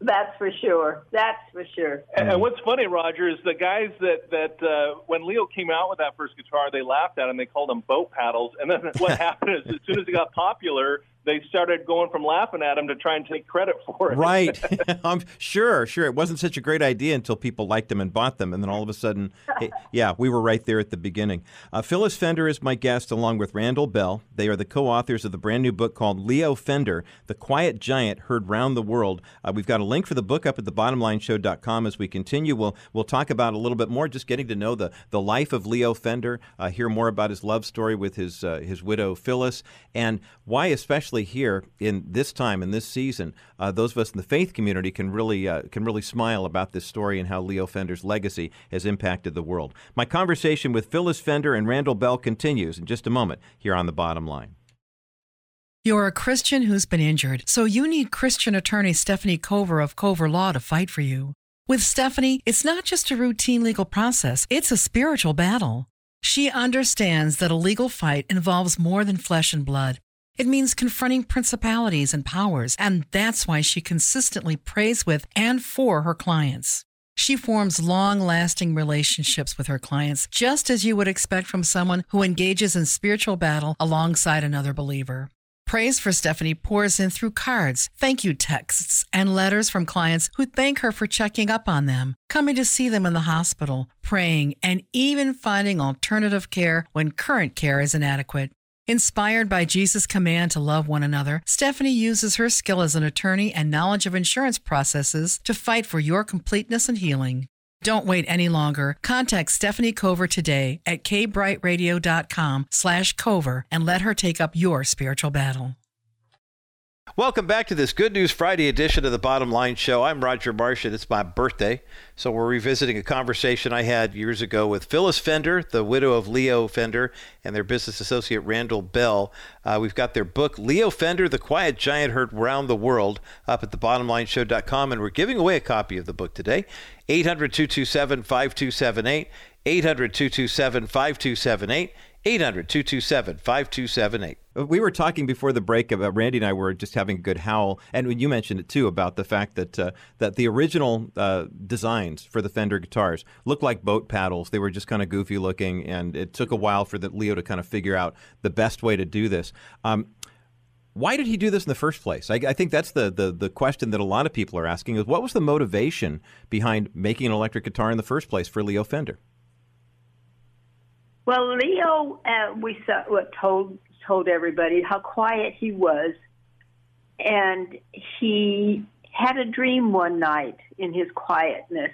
That's for sure. That's for sure. And, and what's funny, Roger, is the guys that that uh, when Leo came out with that first guitar, they laughed at him. They called them boat paddles. And then what happened is, as soon as it got popular, they started going from laughing at him to try and take credit for it. Right. I'm sure, sure. It wasn't such a great idea until people liked them and bought them, and then all of a sudden, hey, yeah, we were right there at the beginning. Uh, Phyllis Fender is my guest, along with Randall Bell. They are the co-authors of the brand new book called Leo Fender: The Quiet Giant Heard Round the World. Uh, we've got a link for the book up at the thebottomlineshow.com. As we continue, we'll we'll talk about a little bit more, just getting to know the the life of Leo Fender, uh, hear more about his love story with his uh, his widow Phyllis, and why, especially here in this time in this season, uh, those of us in the faith community can really uh, can really smile about this story and how Leo Fender's legacy has impacted the world. My conversation with Phyllis Fender and Randall Bell continues in just a moment here on the Bottom Line. You're a Christian who's been injured, so you need Christian attorney Stephanie Cover of Cover Law to fight for you. With Stephanie, it's not just a routine legal process, it's a spiritual battle. She understands that a legal fight involves more than flesh and blood. It means confronting principalities and powers, and that's why she consistently prays with and for her clients. She forms long lasting relationships with her clients, just as you would expect from someone who engages in spiritual battle alongside another believer. Praise for Stephanie pours in through cards, thank you texts, and letters from clients who thank her for checking up on them, coming to see them in the hospital, praying, and even finding alternative care when current care is inadequate. Inspired by Jesus' command to love one another, Stephanie uses her skill as an attorney and knowledge of insurance processes to fight for your completeness and healing. Don't wait any longer. Contact Stephanie Cover today at kbrtradio.com slash cover and let her take up your spiritual battle. Welcome back to this Good News Friday edition of the Bottom Line Show. I'm Roger Marshall. It's my birthday, so we're revisiting a conversation I had years ago with Phyllis Fender, the widow of Leo Fender, and their business associate Randall Bell. Uh, we've got their book, Leo Fender, The Quiet Giant Heard Round the World, up at thebottomlineshow.com, and we're giving away a copy of the book today. 800 227 5278. 800 227 5278. 800 227 5278. We were talking before the break about Randy and I were just having a good howl, and you mentioned it too about the fact that uh, that the original uh, designs for the Fender guitars looked like boat paddles. They were just kind of goofy looking, and it took a while for the Leo to kind of figure out the best way to do this. Um, why did he do this in the first place? I, I think that's the, the the question that a lot of people are asking: is what was the motivation behind making an electric guitar in the first place for Leo Fender? Well, Leo, uh, we saw, what told told everybody how quiet he was, and he had a dream one night in his quietness,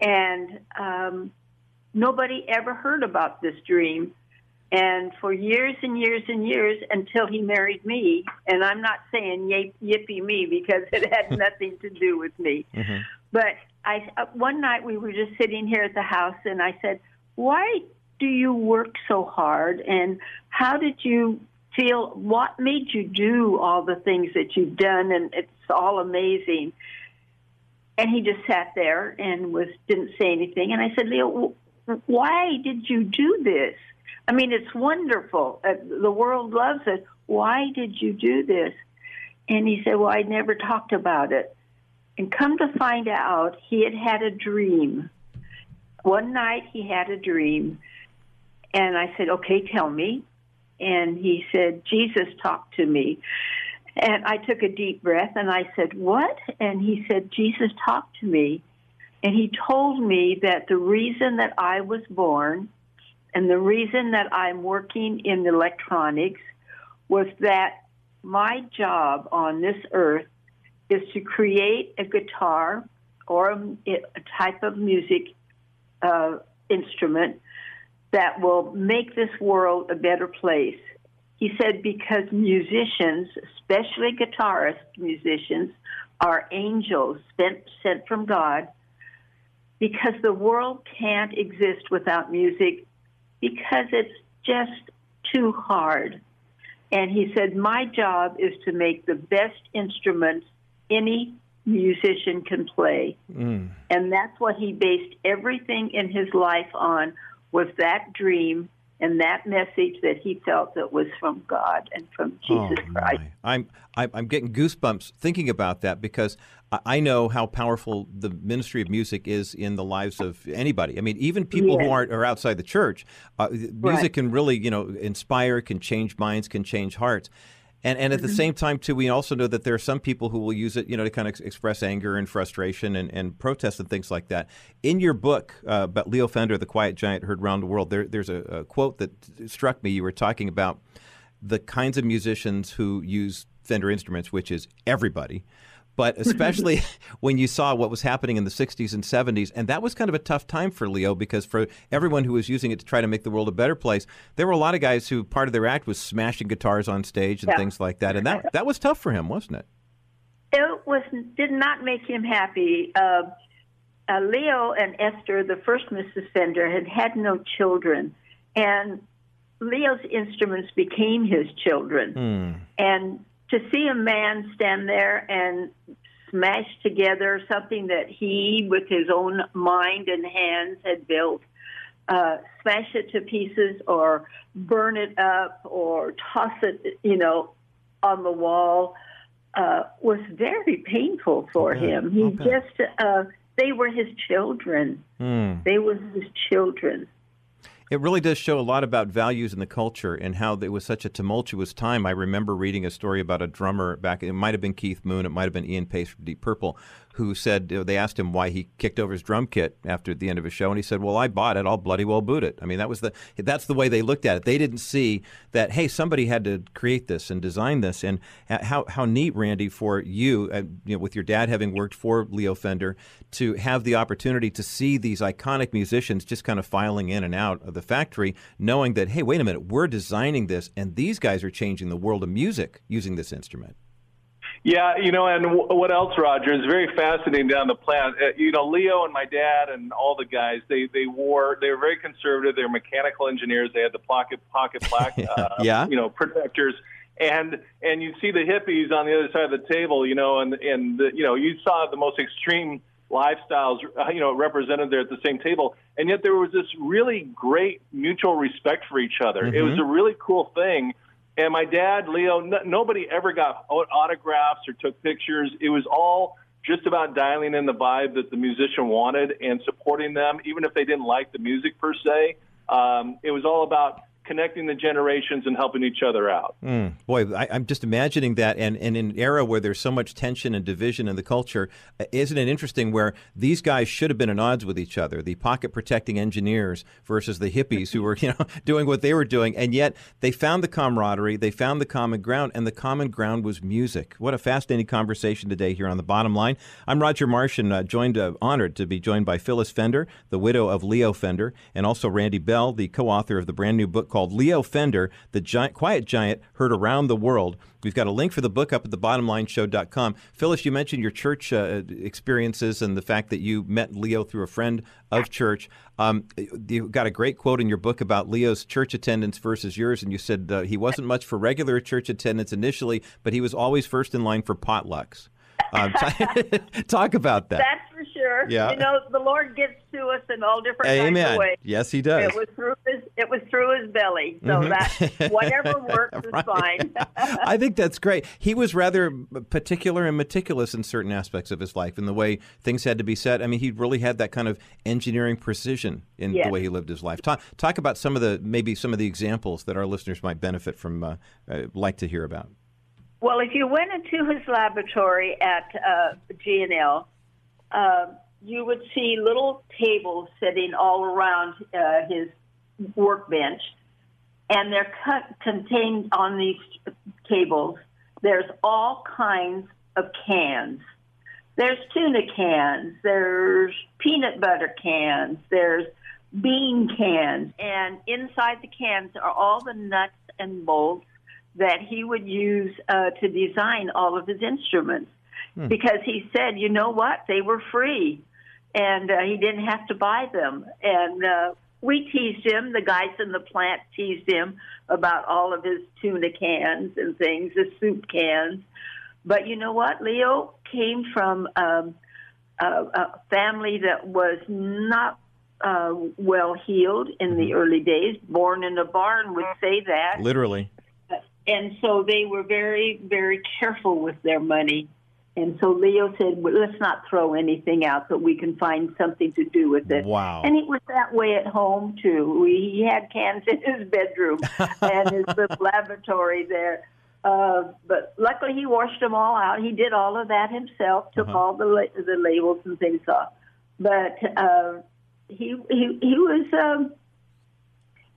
and um, nobody ever heard about this dream. And for years and years and years until he married me, and I'm not saying yip, yippee me because it had nothing to do with me. Mm-hmm. But I uh, one night we were just sitting here at the house, and I said, "Why do you work so hard? And how did you feel? What made you do all the things that you've done? And it's all amazing." And he just sat there and was didn't say anything. And I said, "Leo, why did you do this? I mean, it's wonderful. Uh, the world loves it. Why did you do this?" And he said, "Well, I never talked about it." And come to find out, he had had a dream. One night he had a dream. And I said, Okay, tell me. And he said, Jesus talked to me. And I took a deep breath and I said, What? And he said, Jesus talked to me. And he told me that the reason that I was born and the reason that I'm working in electronics was that my job on this earth is to create a guitar or a, type of music uh, instrument that will make this world a better place. He said because musicians, especially guitarist musicians, are angels sent, sent from God, because the world can't exist without music because it's just too hard. And he said, My job is to make the best instruments any musician can play. Mm. And that's what he based everything in his life on was that dream and that message that he felt that was from God and from Jesus oh, Christ. I'm I'm getting goosebumps thinking about that because I know how powerful the ministry of music is in the lives of anybody. I mean, even people yes. who aren't are outside the church, uh, music right. can really you know inspire, can change minds, can change hearts. And, and at mm-hmm. the same time, too, we also know that there are some people who will use it, you know, to kind of express anger and frustration and, and protest and things like that. In your book uh, about Leo Fender, the quiet giant heard around the world, there, there's a, a quote that struck me. You were talking about the kinds of musicians who use Fender instruments, which is everybody but especially when you saw what was happening in the 60s and 70s. And that was kind of a tough time for Leo because for everyone who was using it to try to make the world a better place, there were a lot of guys who part of their act was smashing guitars on stage and yeah. things like that. And that, that was tough for him, wasn't it? It was did not make him happy. Uh, uh, Leo and Esther, the first Mrs. Fender, had had no children, and Leo's instruments became his children. Mm. And to see a man stand there and smash together something that he, with his own mind and hands, had built, uh, smash it to pieces or burn it up or toss it, you know, on the wall, uh, was very painful for okay. him. He okay. just, uh, they were his children. Mm. They were his children. It really does show a lot about values in the culture and how it was such a tumultuous time. I remember reading a story about a drummer back, it might have been Keith Moon, it might have been Ian Paice from Deep Purple, who said they asked him why he kicked over his drum kit after the end of his show, and he said, "Well, I bought it. I'll bloody well boot it." I mean, that was the that's the way they looked at it. They didn't see that hey, somebody had to create this and design this, and how how neat, Randy, for you, uh, you know, with your dad having worked for Leo Fender, to have the opportunity to see these iconic musicians just kind of filing in and out of the factory, knowing that hey, wait a minute, we're designing this, and these guys are changing the world of music using this instrument. Yeah, you know, and w- what else, Roger? is very fascinating down the plant. Uh, you know, Leo and my dad and all the guys, they they wore, they were very conservative. They were mechanical engineers. They had the pocket pocket black, uh, yeah. you know, protectors. And and you see the hippies on the other side of the table, you know, and and the, you know, you saw the most extreme lifestyles, uh, you know, represented there at the same table. And yet there was this really great mutual respect for each other. Mm-hmm. It was a really cool thing and my dad, Leo, n- nobody ever got autographs or took pictures. It was all just about dialing in the vibe that the musician wanted and supporting them, even if they didn't like the music per se. Um, it was all about connecting the generations and helping each other out. Mm, boy, I, am just imagining that. And, and in an era where there's so much tension and division in the culture, uh, isn't it interesting where these guys should have been at odds with each other, the pocket protecting engineers versus the hippies who were, you know, doing what they were doing. And yet they found the camaraderie, they found the common ground, and the common ground was music. What a fascinating conversation today here on The Bottom Line. I'm Roger Marsh and uh, joined, uh, honored to be joined by Phyllis Fender, the widow of Leo Fender, and also Randy Bell, the co-author of the brand new book called called Leo Fender, the giant, quiet giant heard around the world. We've got a link for the book up at thebottomlineshow.com. Phyllis, you mentioned your church uh, experiences and the fact that you met Leo through a friend of church. Um, you got a great quote in your book about Leo's church attendance versus yours, and you said uh, he wasn't much for regular church attendance initially, but he was always first in line for potlucks. Um, talk about that. That's sure. Yeah. You know, the Lord gives to us in all different Amen. kinds of ways. Yes, He does. It was through His, it was through His belly, so mm-hmm. that whatever works is fine. I think that's great. He was rather particular and meticulous in certain aspects of his life, in the way things had to be set. I mean, he really had that kind of engineering precision in yes. the way he lived his life. Talk, talk about some of the maybe some of the examples that our listeners might benefit from, uh, uh, like to hear about. Well, if you went into his laboratory at uh, G&L, uh, you would see little tables sitting all around uh, his workbench, and they're contained on these tables. There's all kinds of cans. There's tuna cans. There's peanut butter cans. There's bean cans, and inside the cans are all the nuts and bolts that he would use uh, to design all of his instruments. Hmm. Because he said, you know what, they were free, and uh, he didn't have to buy them. And uh, we teased him. The guys in the plant teased him about all of his tuna cans and things, his soup cans. But you know what? Leo came from um, a, a family that was not uh, well heeled in the mm-hmm. early days. Born in a barn would say that. Literally. And so they were very, very careful with their money. And so Leo said, well, let's not throw anything out, but we can find something to do with it. Wow. And it was that way at home, too. We, he had cans in his bedroom and his little laboratory there. Uh, but luckily, he washed them all out. He did all of that himself, took uh-huh. all the la- the labels and things off. But uh, he he he was um,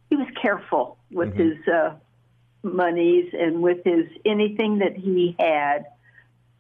he was careful with mm-hmm. his uh, monies and with his anything that he had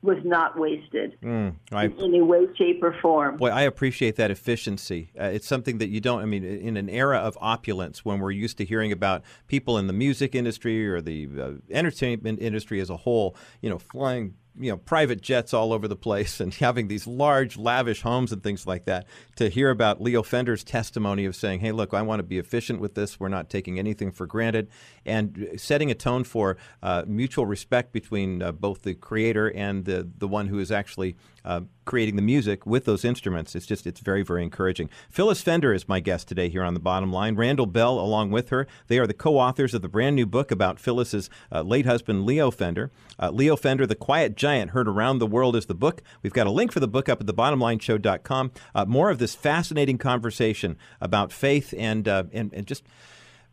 was not wasted mm, I, in any way, shape, or form. Boy, I appreciate that efficiency. Uh, it's something that you don't. I mean, in an era of opulence, when we're used to hearing about people in the music industry or the uh, entertainment industry as a whole, you know, flying you know private jets all over the place and having these large lavish homes and things like that to hear about leo fender's testimony of saying hey look i want to be efficient with this. We're not taking anything for granted. And setting a tone for uh, mutual respect between uh, both the creator and the, the one who is actually uh, creating the music with those instruments. It's just, it's very, very encouraging. Phyllis Fender is my guest today here on The Bottom Line. Randall Bell, along with her, they are the co authors of the brand new book about Phyllis's uh, late husband, Leo Fender. Uh, Leo Fender, The Quiet Giant, Heard Around the World is the book. We've got a link for the book up at thebottomlineshow.com. Uh, more of this fascinating conversation about faith and, uh, and, and just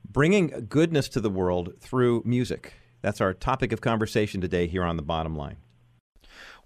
bringing goodness to the world through music. That's our topic of conversation today here on The Bottom Line.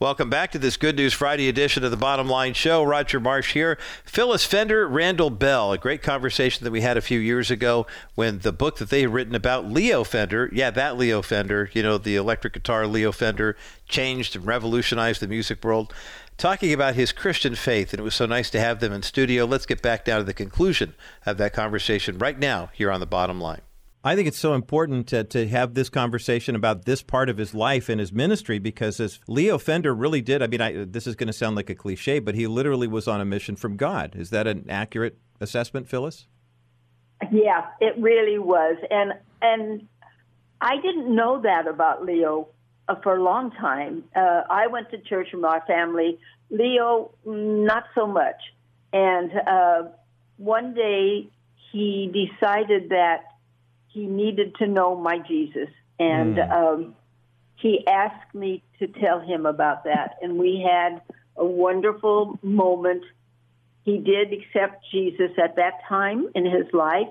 Welcome back to this Good News Friday edition of the Bottom Line Show. Roger Marsh here. Phyllis Fender, Randall Bell. A great conversation that we had a few years ago when the book that they had written about Leo Fender, yeah, that Leo Fender, you know, the electric guitar Leo Fender, changed and revolutionized the music world. Talking about his Christian faith, and it was so nice to have them in studio. Let's get back down to the conclusion of that conversation right now here on the Bottom Line. I think it's so important to, to have this conversation about this part of his life and his ministry because as Leo Fender really did, I mean, I, this is going to sound like a cliche, but he literally was on a mission from God. Is that an accurate assessment, Phyllis? Yeah, it really was. And, and I didn't know that about Leo uh, for a long time. Uh, I went to church with my family. Leo, not so much. And uh, one day he decided that he needed to know my Jesus, and mm. um, he asked me to tell him about that, and we had a wonderful moment. He did accept Jesus at that time in his life.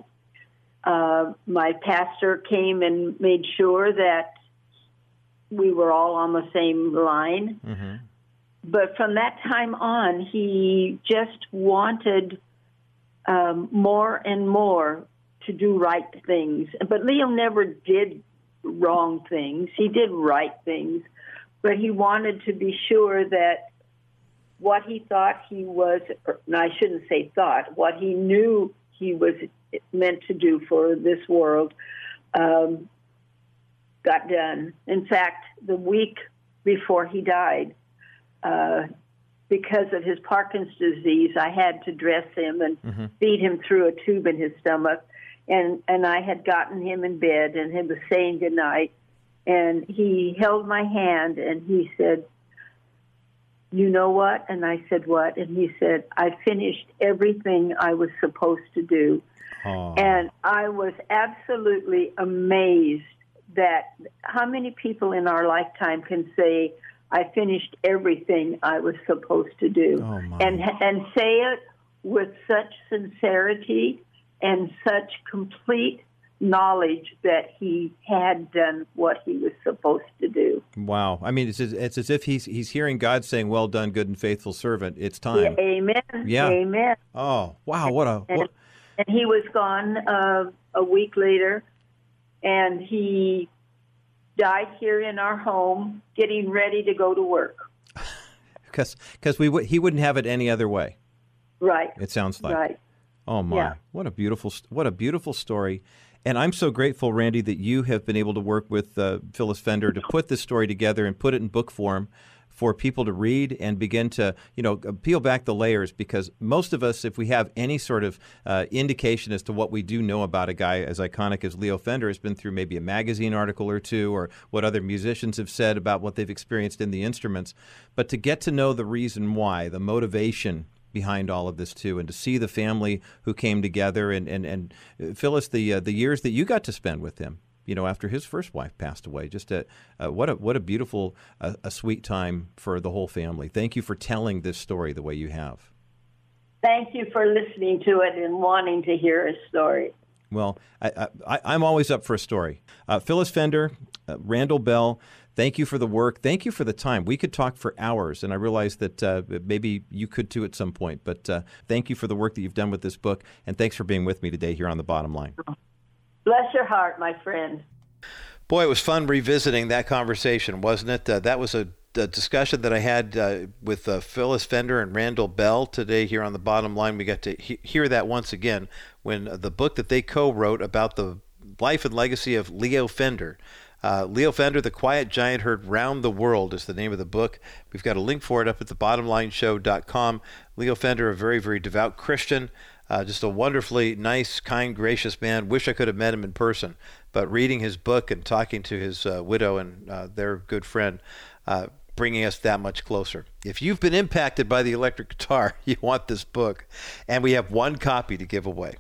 Uh, my pastor came and made sure that we were all on the same line. Mm-hmm. But from that time on, he just wanted um, more and more to do right things. But Leo never did wrong things. He did right things, but he wanted to be sure that what he thought he was, or, no, I shouldn't say thought, what he knew he was meant to do for this world um, got done. In fact, the week before he died, uh, because of his Parkinson's disease, I had to dress him and mm-hmm. feed him through a tube in his stomach. And, and I had gotten him in bed and he was saying goodnight. And he held my hand and he said, You know what? And I said, What? And he said, I finished everything I was supposed to do. Aww. And I was absolutely amazed that how many people in our lifetime can say, I finished everything I was supposed to do, oh and and say it with such sincerity and such complete knowledge that he had done what he was supposed to do. Wow! I mean, it's as, it's as if he's he's hearing God saying, "Well done, good and faithful servant. It's time." Yeah, amen. Yeah. Amen. Oh wow! What a and, and he was gone uh, a week later, and he died here in our home, getting ready to go to work. Because because we w- he wouldn't have it any other way. Right. It sounds like. Right. Oh my! Yeah. What a beautiful what a beautiful story. And I'm so grateful, Randy, that you have been able to work with uh, Phyllis Fender to put this story together and put it in book form for people to read and begin to, you know, peel back the layers because most of us, if we have any sort of uh, indication as to what we do know about a guy as iconic as Leo Fender, has been through maybe a magazine article or two or what other musicians have said about what they've experienced in the instruments. But to get to know the reason why, the motivation behind all of this too, and to see the family who came together and and and uh, Phyllis, the uh, the years that you got to spend with him, you know, after his first wife passed away. Just a uh, what a what a beautiful, uh, a sweet time for the whole family. Thank you for telling this story the way you have. Thank you for listening to it and wanting to hear a story. Well, I, am always up for a story. Uh, Phyllis Fender, uh, Randall Bell. Thank you for the work. Thank you for the time. We could talk for hours, and I realize that uh, maybe you could too at some point. But uh, thank you for the work that you've done with this book, and thanks for being with me today here on the Bottom Line. Bless your heart, my friend. Boy, it was fun revisiting that conversation, wasn't it? Uh, that was a, a, discussion that I had uh, with uh, Phyllis Fender and Randall Bell today here on the bottom line. We got to he- hear that once again when the book that they co wrote about the life and legacy of Leo Fender. Uh, Leo Fender, The Quiet Giant Heard Round the World is the name of the book. We've got a link for it up at thebottomlineshow.com. Leo Fender, a very, very devout Christian. Uh, just a wonderfully nice, kind, gracious man. Wish I could have met him in person. But reading his book and talking to his uh, widow and uh, their good friend, uh, bringing us that much closer. If you've been impacted by the electric guitar, you want this book. And we have one copy to give away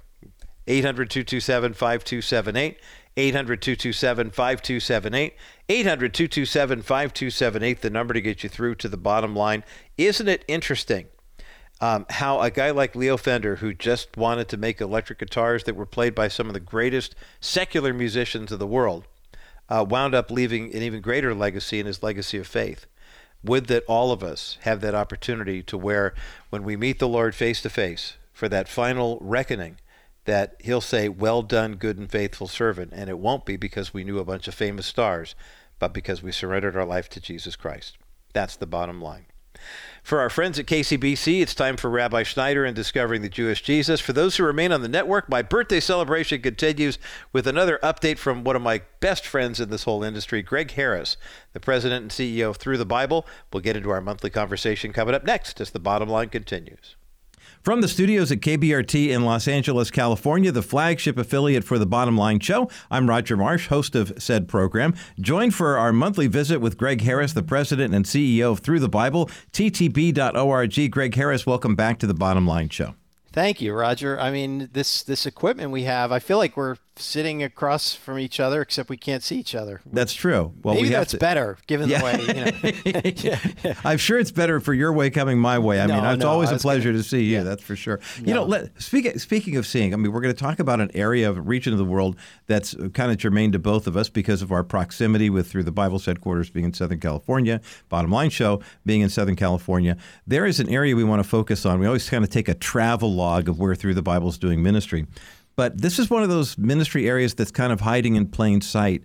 800 227 5278. 800 227 5278. 800 227 5278, the number to get you through to the bottom line. Isn't it interesting um, how a guy like Leo Fender, who just wanted to make electric guitars that were played by some of the greatest secular musicians of the world, uh, wound up leaving an even greater legacy in his legacy of faith. Would that all of us have that opportunity to where, when we meet the Lord face to face for that final reckoning, that he'll say, Well done, good and faithful servant. And it won't be because we knew a bunch of famous stars, but because we surrendered our life to Jesus Christ. That's the bottom line. For our friends at KCBC, it's time for Rabbi Schneider and Discovering the Jewish Jesus. For those who remain on the network, my birthday celebration continues with another update from one of my best friends in this whole industry, Gregg Harris, the president and CEO of Thru the Bible. We'll get into our monthly conversation coming up next as the bottom line continues. From the studios at KBRT in Los Angeles, California, the flagship affiliate for the Bottom Line Show, I'm Roger Marsh, host of said program. Joined for our monthly visit with Gregg Harris, the president and CEO of Thru the Bible, ttb.org. Gregg Harris, welcome back to the Bottom Line Show. Thank you, Roger. I mean, this this equipment we have, I feel like we're sitting across from each other, except we can't see each other. That's true. Well, maybe we that's to... better, given yeah. the way. You know. yeah. I'm sure it's better for your way coming my way. I no, mean, it's no, always a pleasure gonna... to see you. Yeah. That's for sure. No. You know, let, speak, speaking of seeing, I mean, we're going to talk about an area of region of the world that's kind of germane to both of us because of our proximity with through the Bible's headquarters being in Southern California, Bottom Line Show being in Southern California. There is an area we want to focus on. We always kind of take a travel log of where through the Bible's doing ministry. But this is one of those ministry areas that's kind of hiding in plain sight.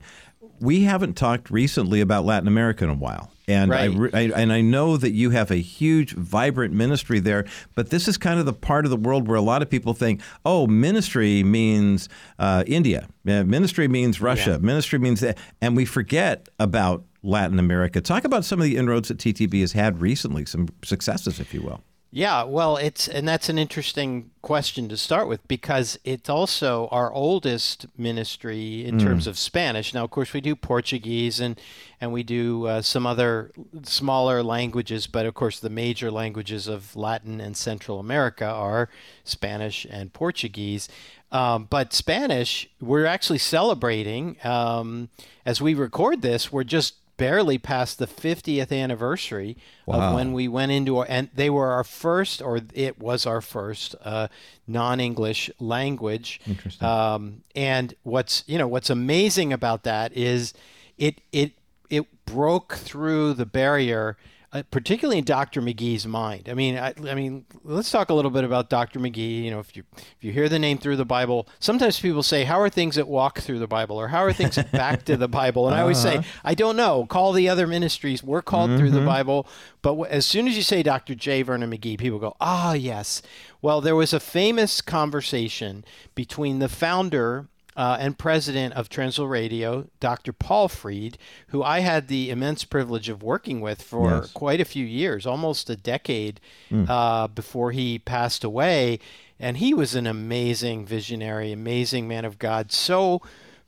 We haven't talked recently about Latin America in a while. And I, Right. re- I and I know that you have a huge, vibrant ministry there. But this is kind of the part of the world where a lot of people think, "Oh, ministry means uh, India. Ministry means Russia. Ministry means that," and we forget about Latin America. Talk about some of the inroads that TTB has had recently, some successes, if you will. Yeah, well, it's and that's an interesting question to start with because it's also our oldest ministry in terms of Spanish. Now, of course, we do Portuguese and and we do uh, some other smaller languages, but of course, the major languages of Latin and Central America are Spanish and Portuguese. Um, but Spanish, we're actually celebrating um, as we record this. We're just barely past the 50th anniversary of when we went into our, and they were our first or it was our first uh, non-english language. Um, and what's you know what's amazing about that is it it it broke through the barrier uh, particularly in Dr. McGee's mind. I mean, I, I mean, let's talk a little bit about Dr. McGee. You know, if you if you hear the name through the Bible, sometimes people say, "How are things that walk through the Bible?" or "How are things back to the Bible?" And I always say, "I don't know. Call the other ministries. We're called through the Bible." But w- as soon as you say Dr. J. Vernon McGee, people go, "Ah, yes." Well, there was a famous conversation between the founder uh, and president of Trans World Radio, Dr. Paul Freed, who I had the immense privilege of working with for Yes. quite a few years, almost a decade uh, before he passed away. And he was an amazing visionary, amazing man of God, so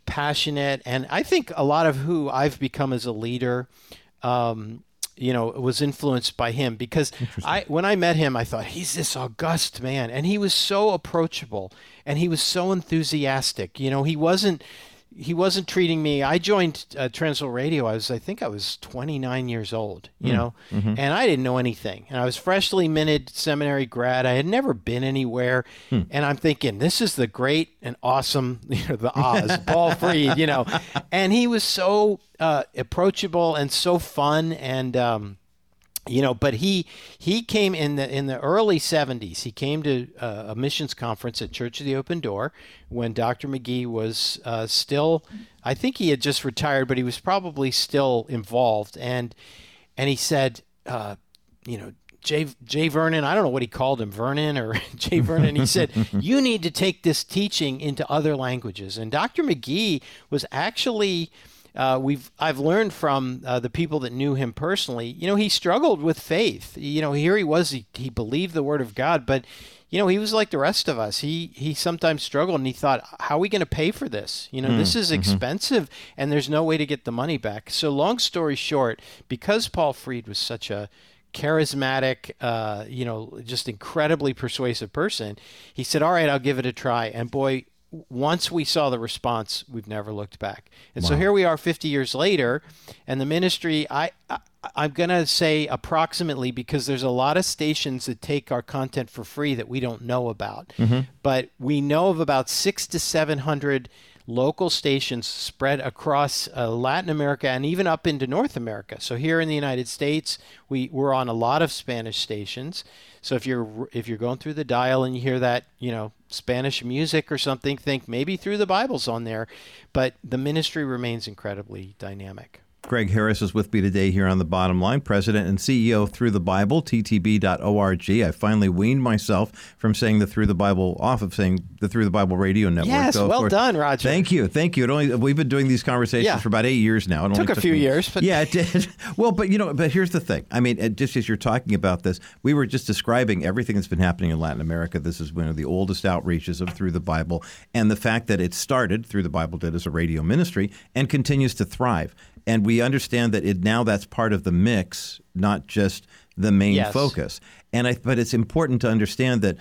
passionate. And I think a lot of who I've become as a leader. Um, you know, was influenced by him because I when I met him, I thought he's this august man, and he was so approachable and he was so enthusiastic. You know, he wasn't he wasn't treating me. I joined uh, Trans World Radio. I was, I think, I was 29 years old. You know, and I didn't know anything. And I was freshly minted seminary grad. I had never been anywhere, and I'm thinking, this is the great and awesome, you know, the Oz, Paul Freed. You know, and he was so uh, approachable and so fun and. Um, you know but he he came in the in the early 70s he came to uh, a missions conference at church of the open door when dr mcgee was uh, still i think he had just retired but he was probably still involved and and he said uh, you know Jay, Jay Vernon, I don't know what he called him, Vernon or Jay Vernon. He said, You need to take this teaching into other languages. And Dr. McGee was actually uh, we've I've learned from uh, the people that knew him personally. You know, he struggled with faith. You know, here he was. He, he believed the word of God, but you know, he was like the rest of us. He he sometimes struggled, and he thought, "How are we going to pay for this? You know, this is expensive, and there's no way to get the money back." So, long story short, because Paul Freed was such a charismatic, uh, you know, just incredibly persuasive person, he said, "All right, I'll give it a try." And boy, once we saw the response, we've never looked back. And so here we are 50 years later, and the ministry, I, I I'm going to say approximately because there's a lot of stations that take our content for free that we don't know about. But we know of about 6 to 700 local stations spread across uh, Latin America and even up into North America. So here in the United States, we we're on a lot of Spanish stations. So if you're if you're going through the dial and you hear that, you know, Spanish music or something, think maybe through the Bible's on there, but the ministry remains incredibly dynamic. Gregg Harris is with me today here on the bottom line, president and CEO of Thru the Bible, ttb.org. I finally weaned myself from saying the Thru the Bible off of saying the Thru the Bible radio network. Yes, So, well course- done, Roger. Thank you, thank you. It only we've been doing these conversations Yeah. for about eight years now. It only Took a few me- years, but- yeah, it did. Well, but you know, but here's the thing. I mean, just as you're talking about this, we were just describing everything that's been happening in Latin America. This is one of the oldest outreaches of Thru the Bible, and the fact that it started Thru the Bible did as a radio ministry and continues to thrive. And we understand that it now that's part of the mix, not just the main Yes. focus. And I, but it's important to understand that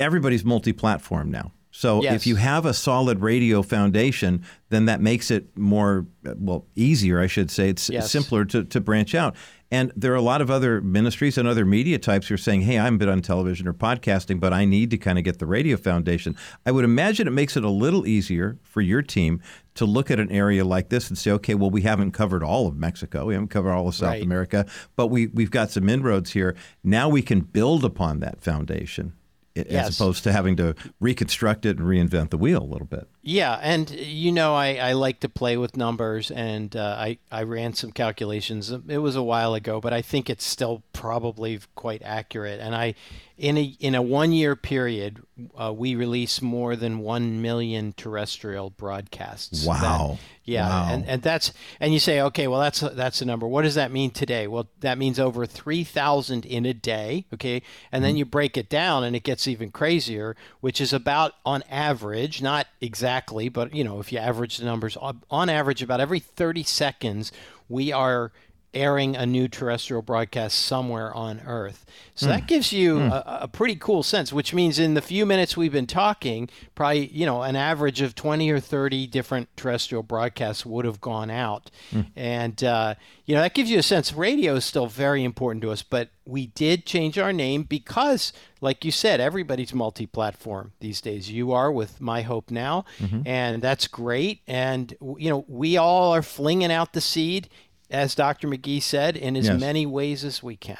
everybody's multi-platform now. So Yes. if you have a solid radio foundation, then that makes it more well easier, I should say. It's Yes. simpler to, to branch out. And there are a lot of other ministries and other media types who are saying, "Hey, I'm a bit on television or podcasting, but I need to kind of get the radio foundation." I would imagine it makes it a little easier for your team to look at an area like this and say, "Okay, well, we haven't covered all of Mexico, we haven't covered all of South Right. America, but we we've got some inroads here. Now we can build upon that foundation." As opposed to having to reconstruct it and reinvent the wheel a little bit. Yeah, and you know, I, I like to play with numbers, and uh, I I ran some calculations. It was a while ago, but I think it's still probably quite accurate. And I, in a in a one year period, uh, we release more than one million terrestrial broadcasts. Wow. That, yeah, wow. and and that's and you say, okay, well that's a, that's a number. What does that mean today? Well, that means over three thousand in a day. Okay, and then mm-hmm. you break it down, and it gets even crazier, which is about on average, not exactly, but you know, if you average the numbers, uh, on average, about every thirty seconds, we are airing a new terrestrial broadcast somewhere on Earth. So mm. that gives you mm. a, a, pretty cool sense, which means in the few minutes we've been talking, probably, you know, an average of 20 or 30 different terrestrial broadcasts would have gone out. Mm. And, uh, you know, that gives you a sense. Radio is still very important to us, but we did change our name because, like you said, everybody's multi platform these days. You are with My Hope Now, mm-hmm. and that's great. And, you know, we all are flinging out the seed as Dr. McGee said, in as yes. many ways as we can.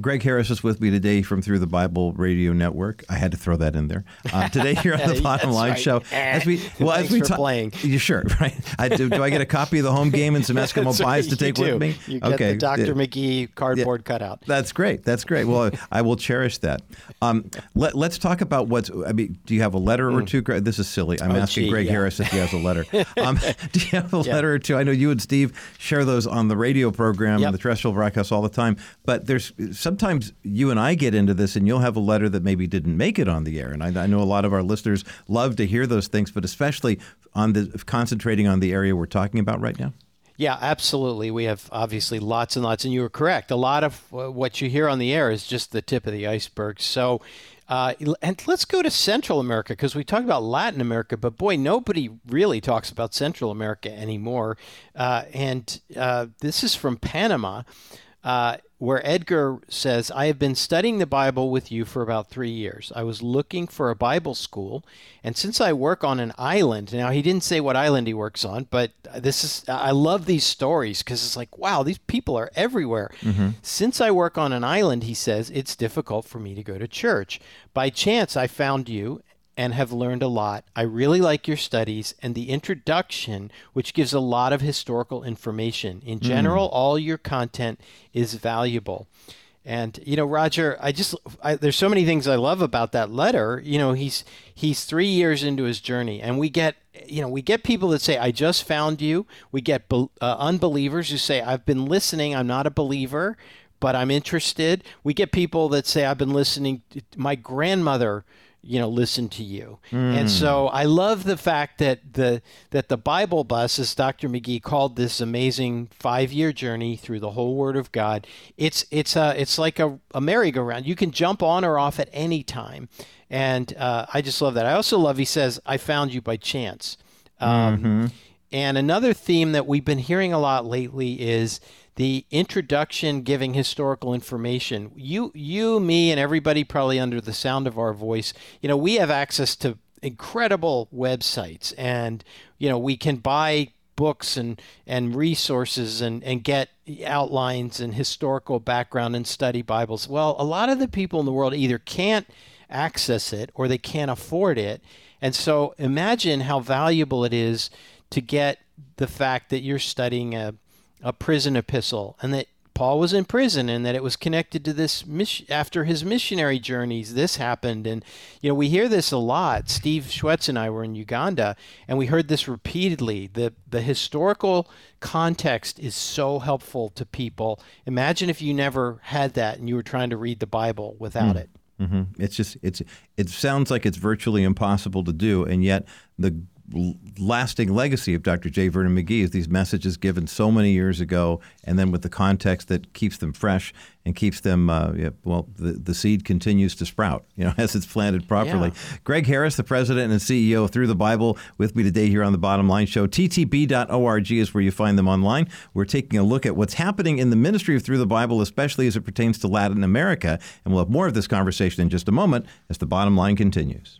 Gregg Harris is with me today from Thru the Bible Radio Network. I had to throw that in there uh, today here on the Bottom Line right. Show. As we well, Thanks as we talk, playing. You sure? Right? I, do, do, I get a copy of the home game and some Eskimo pies to take with me? You get okay. the Dr. McGee cardboard yeah. cutout. That's great. That's great. Well, I will cherish that. Um, let, us talk about what's. I mean, do you have a letter or mm. two? This is silly. I'm oh, asking gee, Gregg yeah. Harris if he has a letter. Um, do you have a yeah. letter or two? I know you and Steve share those on the radio program, yep. the terrestrial broadcast all the time. But there's sometimes you and I get into this, and you'll have a letter that maybe didn't make it on the air. And I, I know a lot of our listeners love to hear those things, but especially on the concentrating on the area we're talking about right now. Yeah, absolutely. We have obviously lots and lots, and you were correct. A lot of what you hear on the air is just the tip of the iceberg. So, uh, and let's go to Central America because we talk about Latin America, but boy, nobody really talks about Central America anymore. Uh, and uh, this is from Panama. Where Edgar says, I have been studying the Bible with you for about three years. I was looking for a Bible school, and since I work on an island, now he didn't say what island he works on, but this is, I love these stories because it's like, wow, these people are everywhere. Mm-hmm. Since I work on an island, he says, it's difficult for me to go to church. By chance, I found you and have learned a lot. I really like your studies and the introduction, which gives a lot of historical information. In general, mm. all your content is valuable. And you know, Roger, I just I, there's so many things I love about that letter. You know, he's he's three years into his journey, and we get you know we get people that say, "I just found you." We get uh, unbelievers who say, "I've been listening. I'm not a believer, but I'm interested." We get people that say, "I've been listening." My grandmother you know listen to you. Mm. and so i love the fact that the that the bible bus as dr mcgee called this amazing five year journey through the whole word of god it's it's a it's like a, a merry-go-round. You can jump on or off at any time. And uh, i just love that. I also love he says i found you by chance. Um, mm-hmm. and another theme that we've been hearing a lot lately is the introduction giving historical information. You, you, me, and everybody probably under the sound of our voice, you know, we have access to incredible websites, and you know, we can buy books and and resources and and get outlines and historical background and study Bibles. Well, a lot of the people in the world either can't access it or they can't afford it. And so imagine how valuable it is to get the fact that you're studying a a prison epistle, and that Paul was in prison and that it was connected to this mission after his missionary journeys this happened and you know we hear this a lot Steve Schwetz and I were in Uganda and we heard this repeatedly the the historical context is so helpful to people imagine if you never had that and you were trying to read the Bible without mm. it mm-hmm. it's just it's it sounds like it's virtually impossible to do and yet the lasting legacy of Dr. J. Vernon McGee is these messages given so many years ago, and then with the context that keeps them fresh and keeps them, uh, yeah, well, the, the seed continues to sprout, you know, as it's planted properly. Yeah. Gregg Harris, the president and CEO of Thru the Bible, with me today here on the Bottom Line Show. TTB.org is where you find them online. We're taking a look at what's happening in the ministry of Thru the Bible, especially as it pertains to Latin America. And we'll have more of this conversation in just a moment as the Bottom Line continues.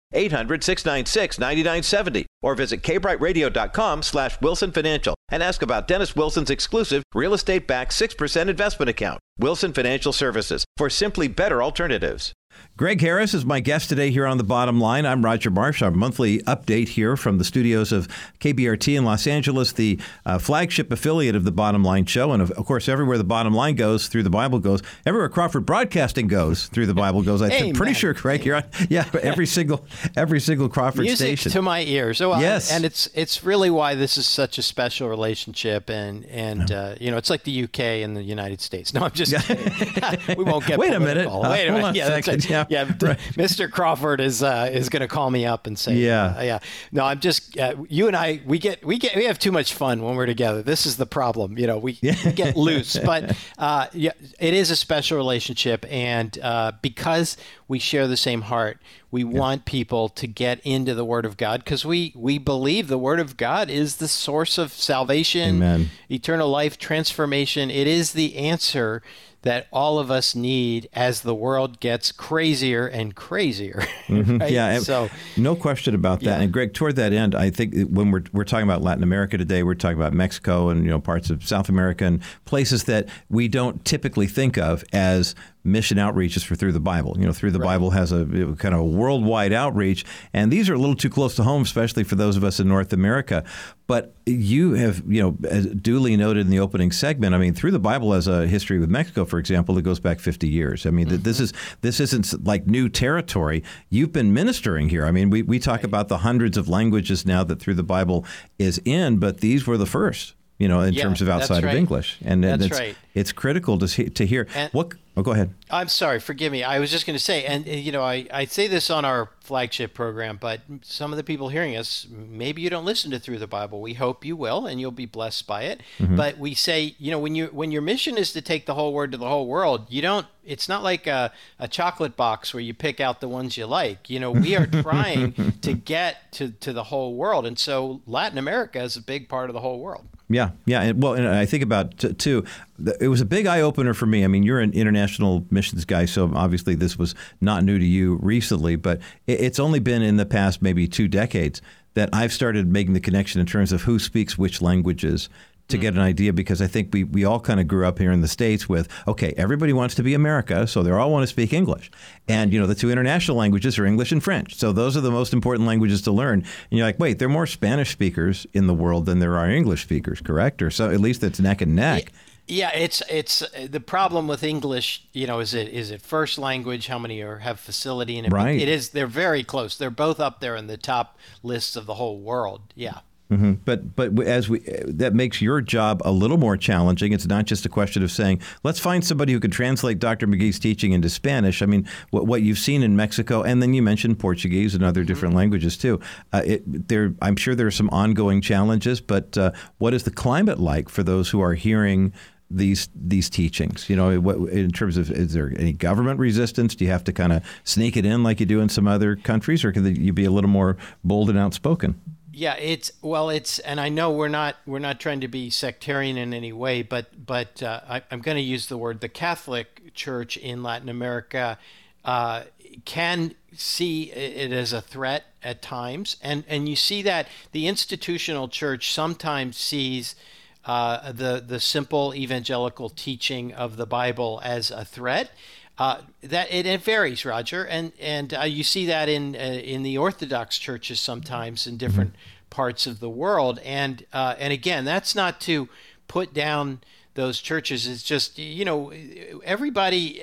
800 696 9970. Or visit kbrtradio.com slash Wilson Financial and ask about Dennis Wilson's exclusive real estate backed 6% investment account. Wilson Financial Services for simply better alternatives. Gregg Harris is my guest today here on The Bottom Line. I'm Roger Marsh. Our monthly update here from the studios of KBRT in Los Angeles, the uh, flagship affiliate of The Bottom Line Show. And of, of, course, everywhere The Bottom Line goes, thru the Bible goes, everywhere Crawford Broadcasting goes, thru the Bible goes. I'm pretty sure, Gregg, you're on, yeah, every single every single Crawford Music station. to my ears. So, yes. and it's it's really why this is such a special relationship. And, and uh, you know, it's like the UK and the United States. No, I'm just we won't get Wait a minute. Wait a minute. Yeah, that's yeah, yeah, right. Mr. Crawford is uh, is going to call me up and say, Yeah. uh, yeah. No, I'm just uh, you and I. We get we get we have too much fun when we're together. This is the problem. You know, we, we get loose, but uh, yeah, it is a special relationship, and uh, because we share the same heart, we want people to get into the Word of God because we we believe the Word of God is the source of salvation, Amen. eternal life, transformation. It is the answer that all of us need as the world gets crazier and crazier. Mm-hmm. right? Yeah, So no question about that. Yeah. And Gregg, toward that end, I think when we're we're talking about Latin America today, we're talking about Mexico and you know parts of South America and places that we don't typically think of as mission outreaches for thru the Bible. You know, thru the Bible has a kind of a worldwide outreach, and these are a little too close to home, especially for those of us in North America. But you have, you know, as duly noted in the opening segment. I mean, thru the Bible has a history with Mexico, for example, that goes back 50 years. I mean, th this mm-hmm. is this isn't like new territory. You've been ministering here. I mean, we, we talk about the hundreds of languages now that thru the Bible is in, but these were the first. You know, in Yeah, terms of outside of. English, and, it's right. it's critical to see, to hear And- what. Oh, go ahead. I'm sorry, forgive me. I was just going to say, and you know, I, I say this on our flagship program, but some of the people hearing us, maybe you don't listen to Thru the Bible. We hope you will, and you'll be blessed by it. Mm-hmm. But we say, you know, when you when your mission is to take the whole word to the whole world, you don't. It's not like a, a chocolate box where you pick out the ones you like. You know, we are trying to get to to the whole world, and so Latin America is a big part of the whole world. Yeah, yeah. And, well, and I think about t- too. It was a big eye opener for me. I mean, you're an international missions guy, so obviously this was not new to you recently. But it, it's only been in the past maybe two decades that I've started making the connection in terms of who speaks which languages to get an idea because I think we, we all kind of grew up here in the States with, okay, everybody wants to be America, so they all want to speak English. And, you know, the two international languages are English and French. So those are the most important languages to learn. And you're like, wait, there are more Spanish speakers in the world than there are English speakers, correct? Or so at least it's neck and neck. Yeah, it's it's uh, the problem with English. You know, is it is it first language? How many are have facility in it? Right. It is. They're very close. They're both up there in the top lists of the whole world. Yeah. Hmm But but as we that makes your job a little more challenging. It's not just a question of saying let's find somebody who can translate Dr. McGee's teaching into Spanish. I mean, what, what you've seen in Mexico, and then you mentioned Portuguese and other different languages too. Uh, it, there, I'm sure there are some ongoing challenges. But uh, what is the climate like for those who are hearing? These these teachings, you know, what, in terms of is there any government resistance? Do you have to kind of sneak it in like you do in some other countries, or can you be a little more bold and outspoken? Yeah, it's well, it's and I know we're not we're not trying to be sectarian in any way, but but uh, I, I'm going to use the word the Catholic Church in Latin America uh, can see it as a threat at times, and and you see that the institutional church sometimes sees. Uh, the the simple evangelical teaching of the Bible as a threat, uh, that it, it varies, Roger, and and uh, you see that in uh, in the Orthodox churches sometimes in different parts of the world, and uh, and again, that's not to put down those churches. It's just you know everybody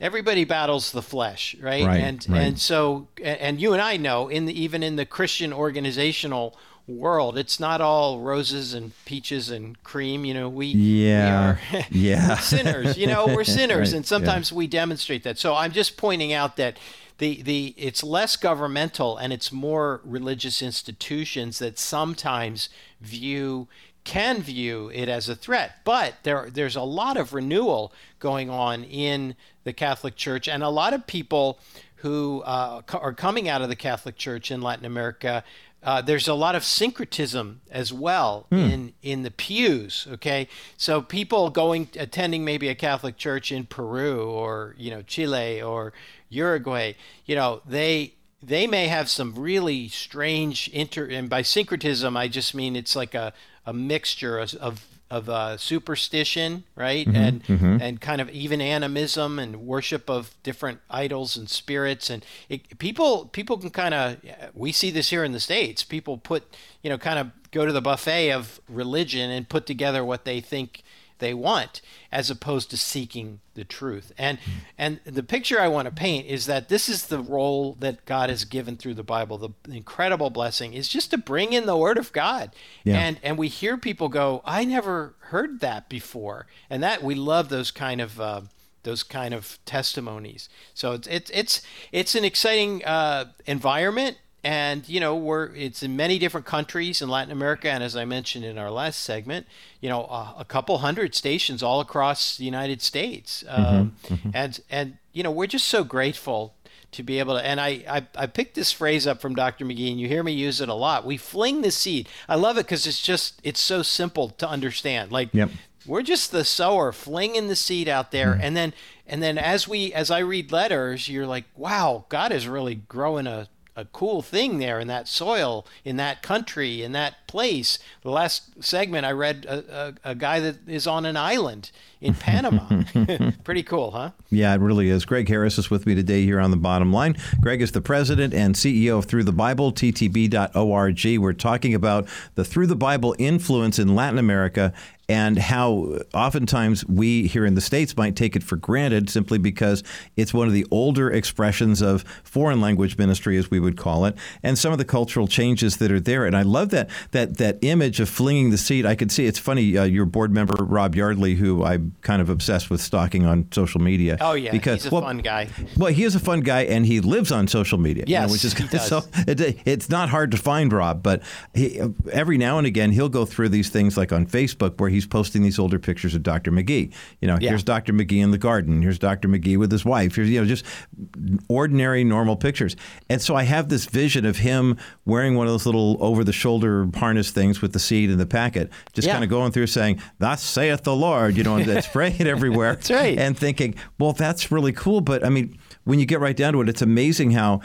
everybody battles the flesh, right? Right, and right. and so and you and I know in the even in the Christian organizational world. It's not all roses and peaches and cream. You know, we yeah we are yeah sinners. You know, we're sinners, Right, and sometimes we demonstrate that. So I'm just pointing out that the the it's less governmental and it's more religious institutions that sometimes view can view it as a threat. But there there's a lot of renewal going on in the Catholic Church, and a lot of people who uh, are coming out of the Catholic Church in Latin America. Uh, there's a lot of syncretism as well in in the pews. Okay, so people going attending maybe a Catholic church in Peru or you know Chile or Uruguay, you know they they may have some really strange inter and by syncretism I just mean it's like a, a mixture of of, of uh, superstition, right, and and kind of even animism and worship of different idols and spirits, and it, people people can kind of we see this here in the states. People put you know kind of go to the buffet of religion and put together what they think they want as opposed to seeking the truth. And and the picture i want to paint is that this is the role that god has given through the bible. The incredible blessing is just to bring in the word of god. Yeah. and and we hear people go i never heard that before. And that we love those kind of uh, those kind of testimonies. So it's it's it's, it's an exciting uh, environment and you know we're it's in many different countries in Latin America, and as I mentioned in our last segment, you know uh, a couple hundred stations all across the United States, um, and and you know we're just so grateful to be able to. And I, I I picked this phrase up from Dr. McGee, and you hear me use it a lot. We fling the seed. I love it because it's just it's so simple to understand. Like Yep. we're just the sower flinging the seed out there and then and then as we as i read letters you're like wow god is really growing a a cool thing there in that soil, in that country, in that place. The last segment I read a, a, a guy that is on an island in Panama. Pretty cool, huh? Yeah, it really is. Gregg Harris is with me today here on the bottom line. Gregg is the president and CEO of Thru the Bible, ttb.org. We're talking about the Thru the Bible influence in Latin America and how oftentimes we here in the States might take it for granted simply because it's one of the older expressions of foreign language ministry, as we would call it, and some of the cultural changes that are there. And I love that that that image of flinging the seat. I could see it's funny. Uh, your board member Rob Yardley, who I'm kind of obsessed with stalking on social media. Oh yeah, because he's a well, fun guy. well, he is a fun guy, and he lives on social media. you know, which is he does. so. It, it's not hard to find Rob, but he, every now and again he'll go through these things like on Facebook where he's posting these older pictures of Dr. McGee. You know, Yeah. here's Dr. McGee in the garden. Here's Dr. McGee with his wife. Here's you know just ordinary, normal pictures. And so I have this vision of him wearing one of those little over-the-shoulder harness things with the seed in the packet, just Yeah. kind of going through saying, "Thus saith the Lord," you know, and spraying it everywhere. That's right. And thinking, well, that's really cool. But I mean, when you get right down to it, it's amazing how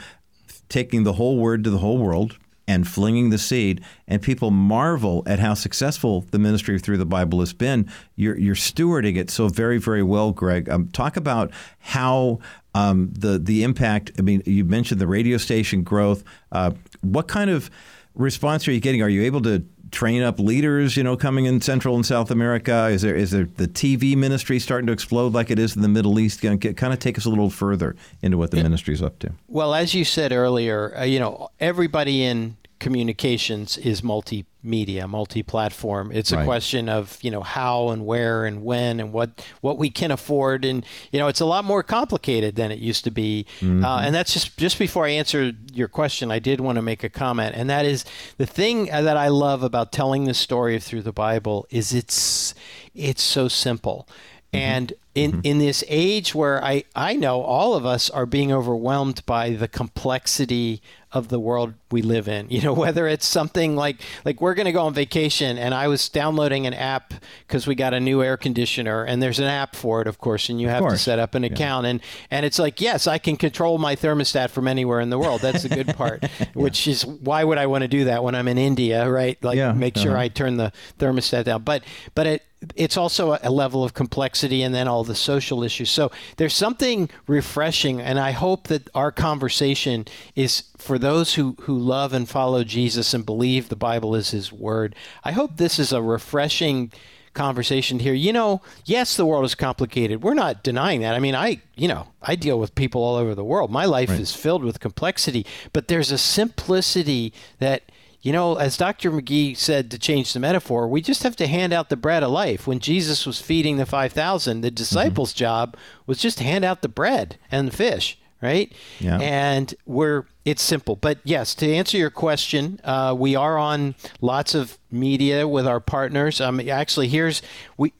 taking the whole word to the whole world and flinging the seed, and people marvel at how successful the ministry thru the Bible has been. You're, you're stewarding it so very, very well, Gregg. Um, talk about how um, the the impact. I mean, you mentioned the radio station growth. Uh, what kind of response are you getting? Are you able to train up leaders, you know, coming in Central and South America? Is there is there the TV ministry starting to explode like it is in the Middle East? Kind of, kind of take us a little further into what the ministry is up to. Well, as you said earlier, uh, you know, everybody in communications is multimedia, multi-platform. It's a Right. question of you know how and where and when and what what we can afford, and you know, it's a lot more complicated than it used to be. Uh, and that's just just before I answer your question, I did want to make a comment, and that is the thing that I love about telling the story of thru the Bible is it's it's so simple. And in, in this age where I, I know all of us are being overwhelmed by the complexity of the world we live in. You know, whether it's something like like we're going to go on vacation and I was downloading an app because we got a new air conditioner and there's an app for it, of course, and you have to set up an account and and it's like, yes, I can control my thermostat from anywhere in the world. That's the good part, which is why would I want to do that when I'm in India, right? Like Yeah, make sure uh-huh. I turn the thermostat down. But but it it's also a level of complexity and then all the social issues. So there's something refreshing and I hope that our conversation is for those who, who love and follow Jesus and believe the Bible is his word. I hope this is a refreshing conversation here. You know, yes, the world is complicated. We're not denying that. I mean, I, you know, I deal with people all over the world. My life is filled with complexity, but there's a simplicity that you know, as Dr. McGee said to change the metaphor, we just have to hand out the bread of life. When Jesus was feeding the 5,000, the disciples' mm-hmm. job was just to hand out the bread and the fish right? Yeah. And we're it's simple, but yes, to answer your question, uh, we are on lots of media with our partners. Um, actually, here's we.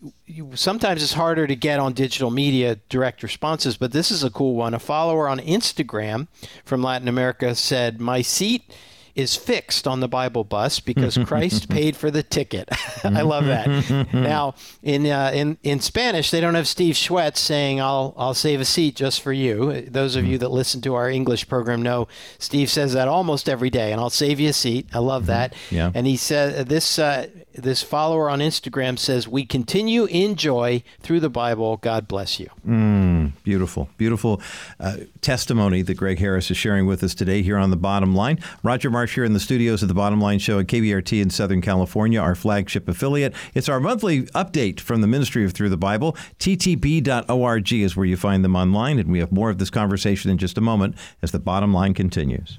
Sometimes it's harder to get on digital media direct responses, but this is a cool one. A follower on Instagram from Latin America said, "My seat." Is fixed on the Bible bus because Christ paid for the ticket. I love that. now, in uh, in in Spanish, they don't have Steve Schwetz saying, "I'll I'll save a seat just for you." Those of you that listen to our English program know Steve says that almost every day, and I'll save you a seat. I love that. Yeah. And he said this uh, this follower on Instagram says, "We continue in joy through the Bible. God bless you." Mm, beautiful, beautiful uh, testimony that Gregg Harris is sharing with us today here on the Bottom Line. Roger Marsh here in the studios of the Bottom Line Show at KBRT in Southern California, our flagship affiliate. It's our monthly update from the Ministry of Thru the Bible. TTB.org is where you find them online, and we have more of this conversation in just a moment as the Bottom Line continues.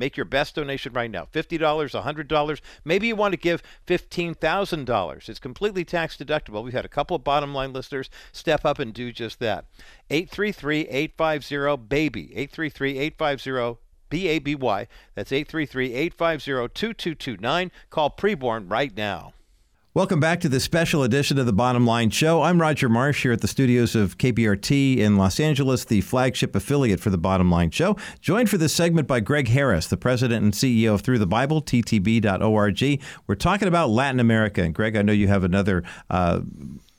Make your best donation right now $50, $100. Maybe you want to give $15,000. It's completely tax deductible. We've had a couple of bottom line listeners step up and do just that. 833 850 BABY. 833 850 B A B Y. That's 833 850 2229. Call Preborn right now. Welcome back to this special edition of the Bottom Line Show. I'm Roger Marsh here at the studios of KBRT in Los Angeles, the flagship affiliate for the Bottom Line Show. Joined for this segment by Gregg Harris, the president and CEO of Thru the Bible, ttb.org. We're talking about Latin America. And Gregg, I know you have another uh,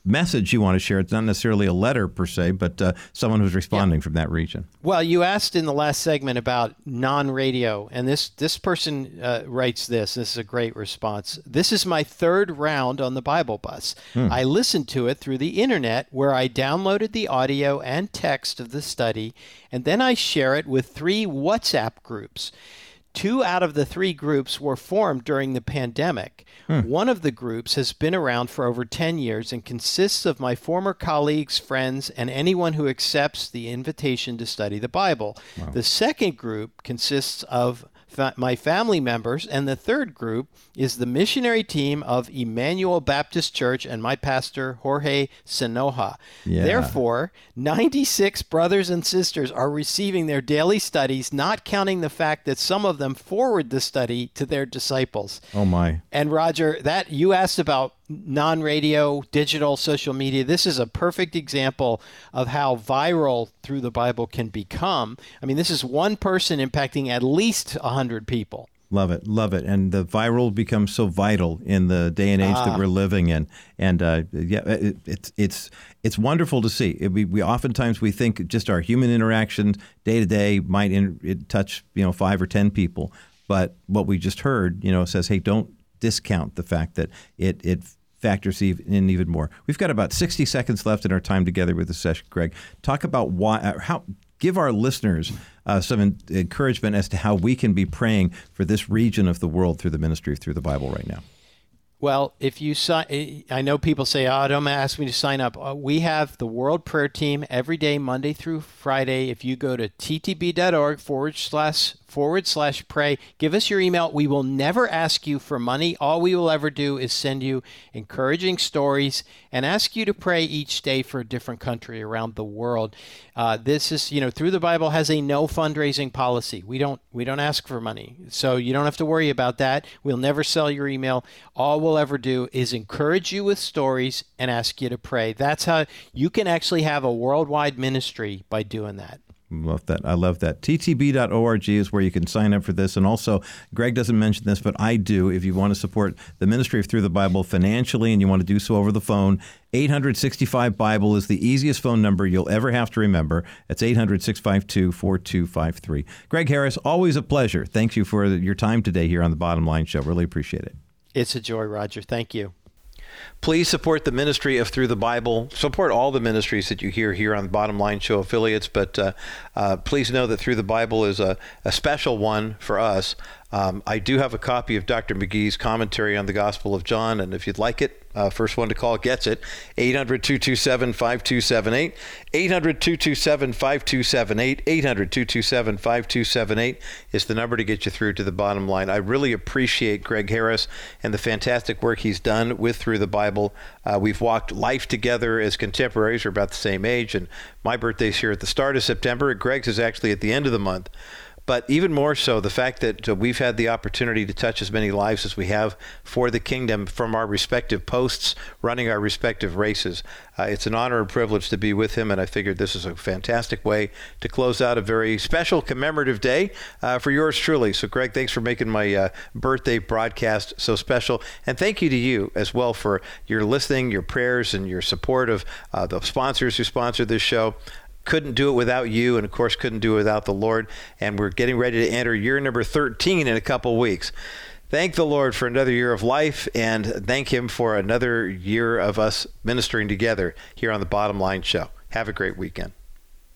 message you want to share. It's not necessarily a letter per se, but uh, someone who's responding yeah. from that region. Well, you asked in the last segment about non-radio, and this this person uh, writes this. This is a great response. This is my third round on the Bible bus. Hmm. I listened to it through the internet, where I downloaded the audio and text of the study, and then I share it with three WhatsApp groups. Two out of the three groups were formed during the pandemic. Hmm. One of the groups has been around for over 10 years and consists of my former colleagues, friends, and anyone who accepts the invitation to study the Bible. Wow. The second group consists of fa- my family members, and the third group is the missionary team of Emmanuel Baptist Church and my pastor, Jorge Senoja. Yeah. Therefore, 96 brothers and sisters are receiving their daily studies, not counting the fact that some of them forward the study to their disciples. Oh, my. And Roger, that you asked about non radio, digital, social media. This is a perfect example of how viral thru the Bible can become. I mean, this is one person impacting at least 100 people. Love it, love it, and the viral becomes so vital in the day and age ah. that we're living in. And uh, yeah, it, it's it's it's wonderful to see. It, we, we oftentimes we think just our human interactions day to day might in, touch you know five or ten people, but what we just heard you know says, hey, don't discount the fact that it it factors in even more. We've got about 60 seconds left in our time together with the session, Gregg. Talk about why, uh, how, give our listeners uh, some encouragement as to how we can be praying for this region of the world through the ministry Thru the Bible right now. Well, if you sign, eh, I know people say, "Oh, don't ask me to sign up." Uh, we have the World Prayer Team every day, Monday through Friday. If you go to ttb.org forward slash forward slash pray. Give us your email. We will never ask you for money. All we will ever do is send you encouraging stories and ask you to pray each day for a different country around the world. Uh, this is, you know, thru the Bible has a no fundraising policy. We don't we don't ask for money, so you don't have to worry about that. We'll never sell your email. All we'll ever do is encourage you with stories and ask you to pray. That's how you can actually have a worldwide ministry by doing that. Love that. I love that. TTB.org is where you can sign up for this. And also, Gregg doesn't mention this, but I do. If you want to support the ministry of Thru the Bible financially and you want to do so over the phone, 865 Bible is the easiest phone number you'll ever have to remember. It's 800 652 4253. Gregg Harris, always a pleasure. Thank you for your time today here on the Bottom Line Show. Really appreciate it. It's a joy, Roger. Thank you. Please support the ministry of Thru the Bible. Support all the ministries that you hear here on the Bottom Line Show affiliates, but uh, uh, please know that Thru the Bible is a, a special one for us. Um, I do have a copy of Dr. McGee's commentary on the Gospel of John, and if you'd like it, uh, first one to call gets it. 800 227 5278. 800 227 5278. 800 227 5278 is the number to get you through to the bottom line. I really appreciate Gregg Harris and the fantastic work he's done with Thru the Bible. Uh, we've walked life together as contemporaries. We're about the same age, and my birthday's here at the start of September. Gregg's is actually at the end of the month. But even more so, the fact that uh, we've had the opportunity to touch as many lives as we have for the kingdom from our respective posts, running our respective races. Uh, it's an honor and privilege to be with him, and I figured this is a fantastic way to close out a very special commemorative day uh, for yours truly. So, Gregg, thanks for making my uh, birthday broadcast so special. And thank you to you as well for your listening, your prayers, and your support of uh, the sponsors who sponsor this show couldn't do it without you, and of course, couldn't do it without the Lord. And we're getting ready to enter year number 13 in a couple weeks. Thank the Lord for another year of life, and thank Him for another year of us ministering together here on the Bottom Line Show. Have a great weekend.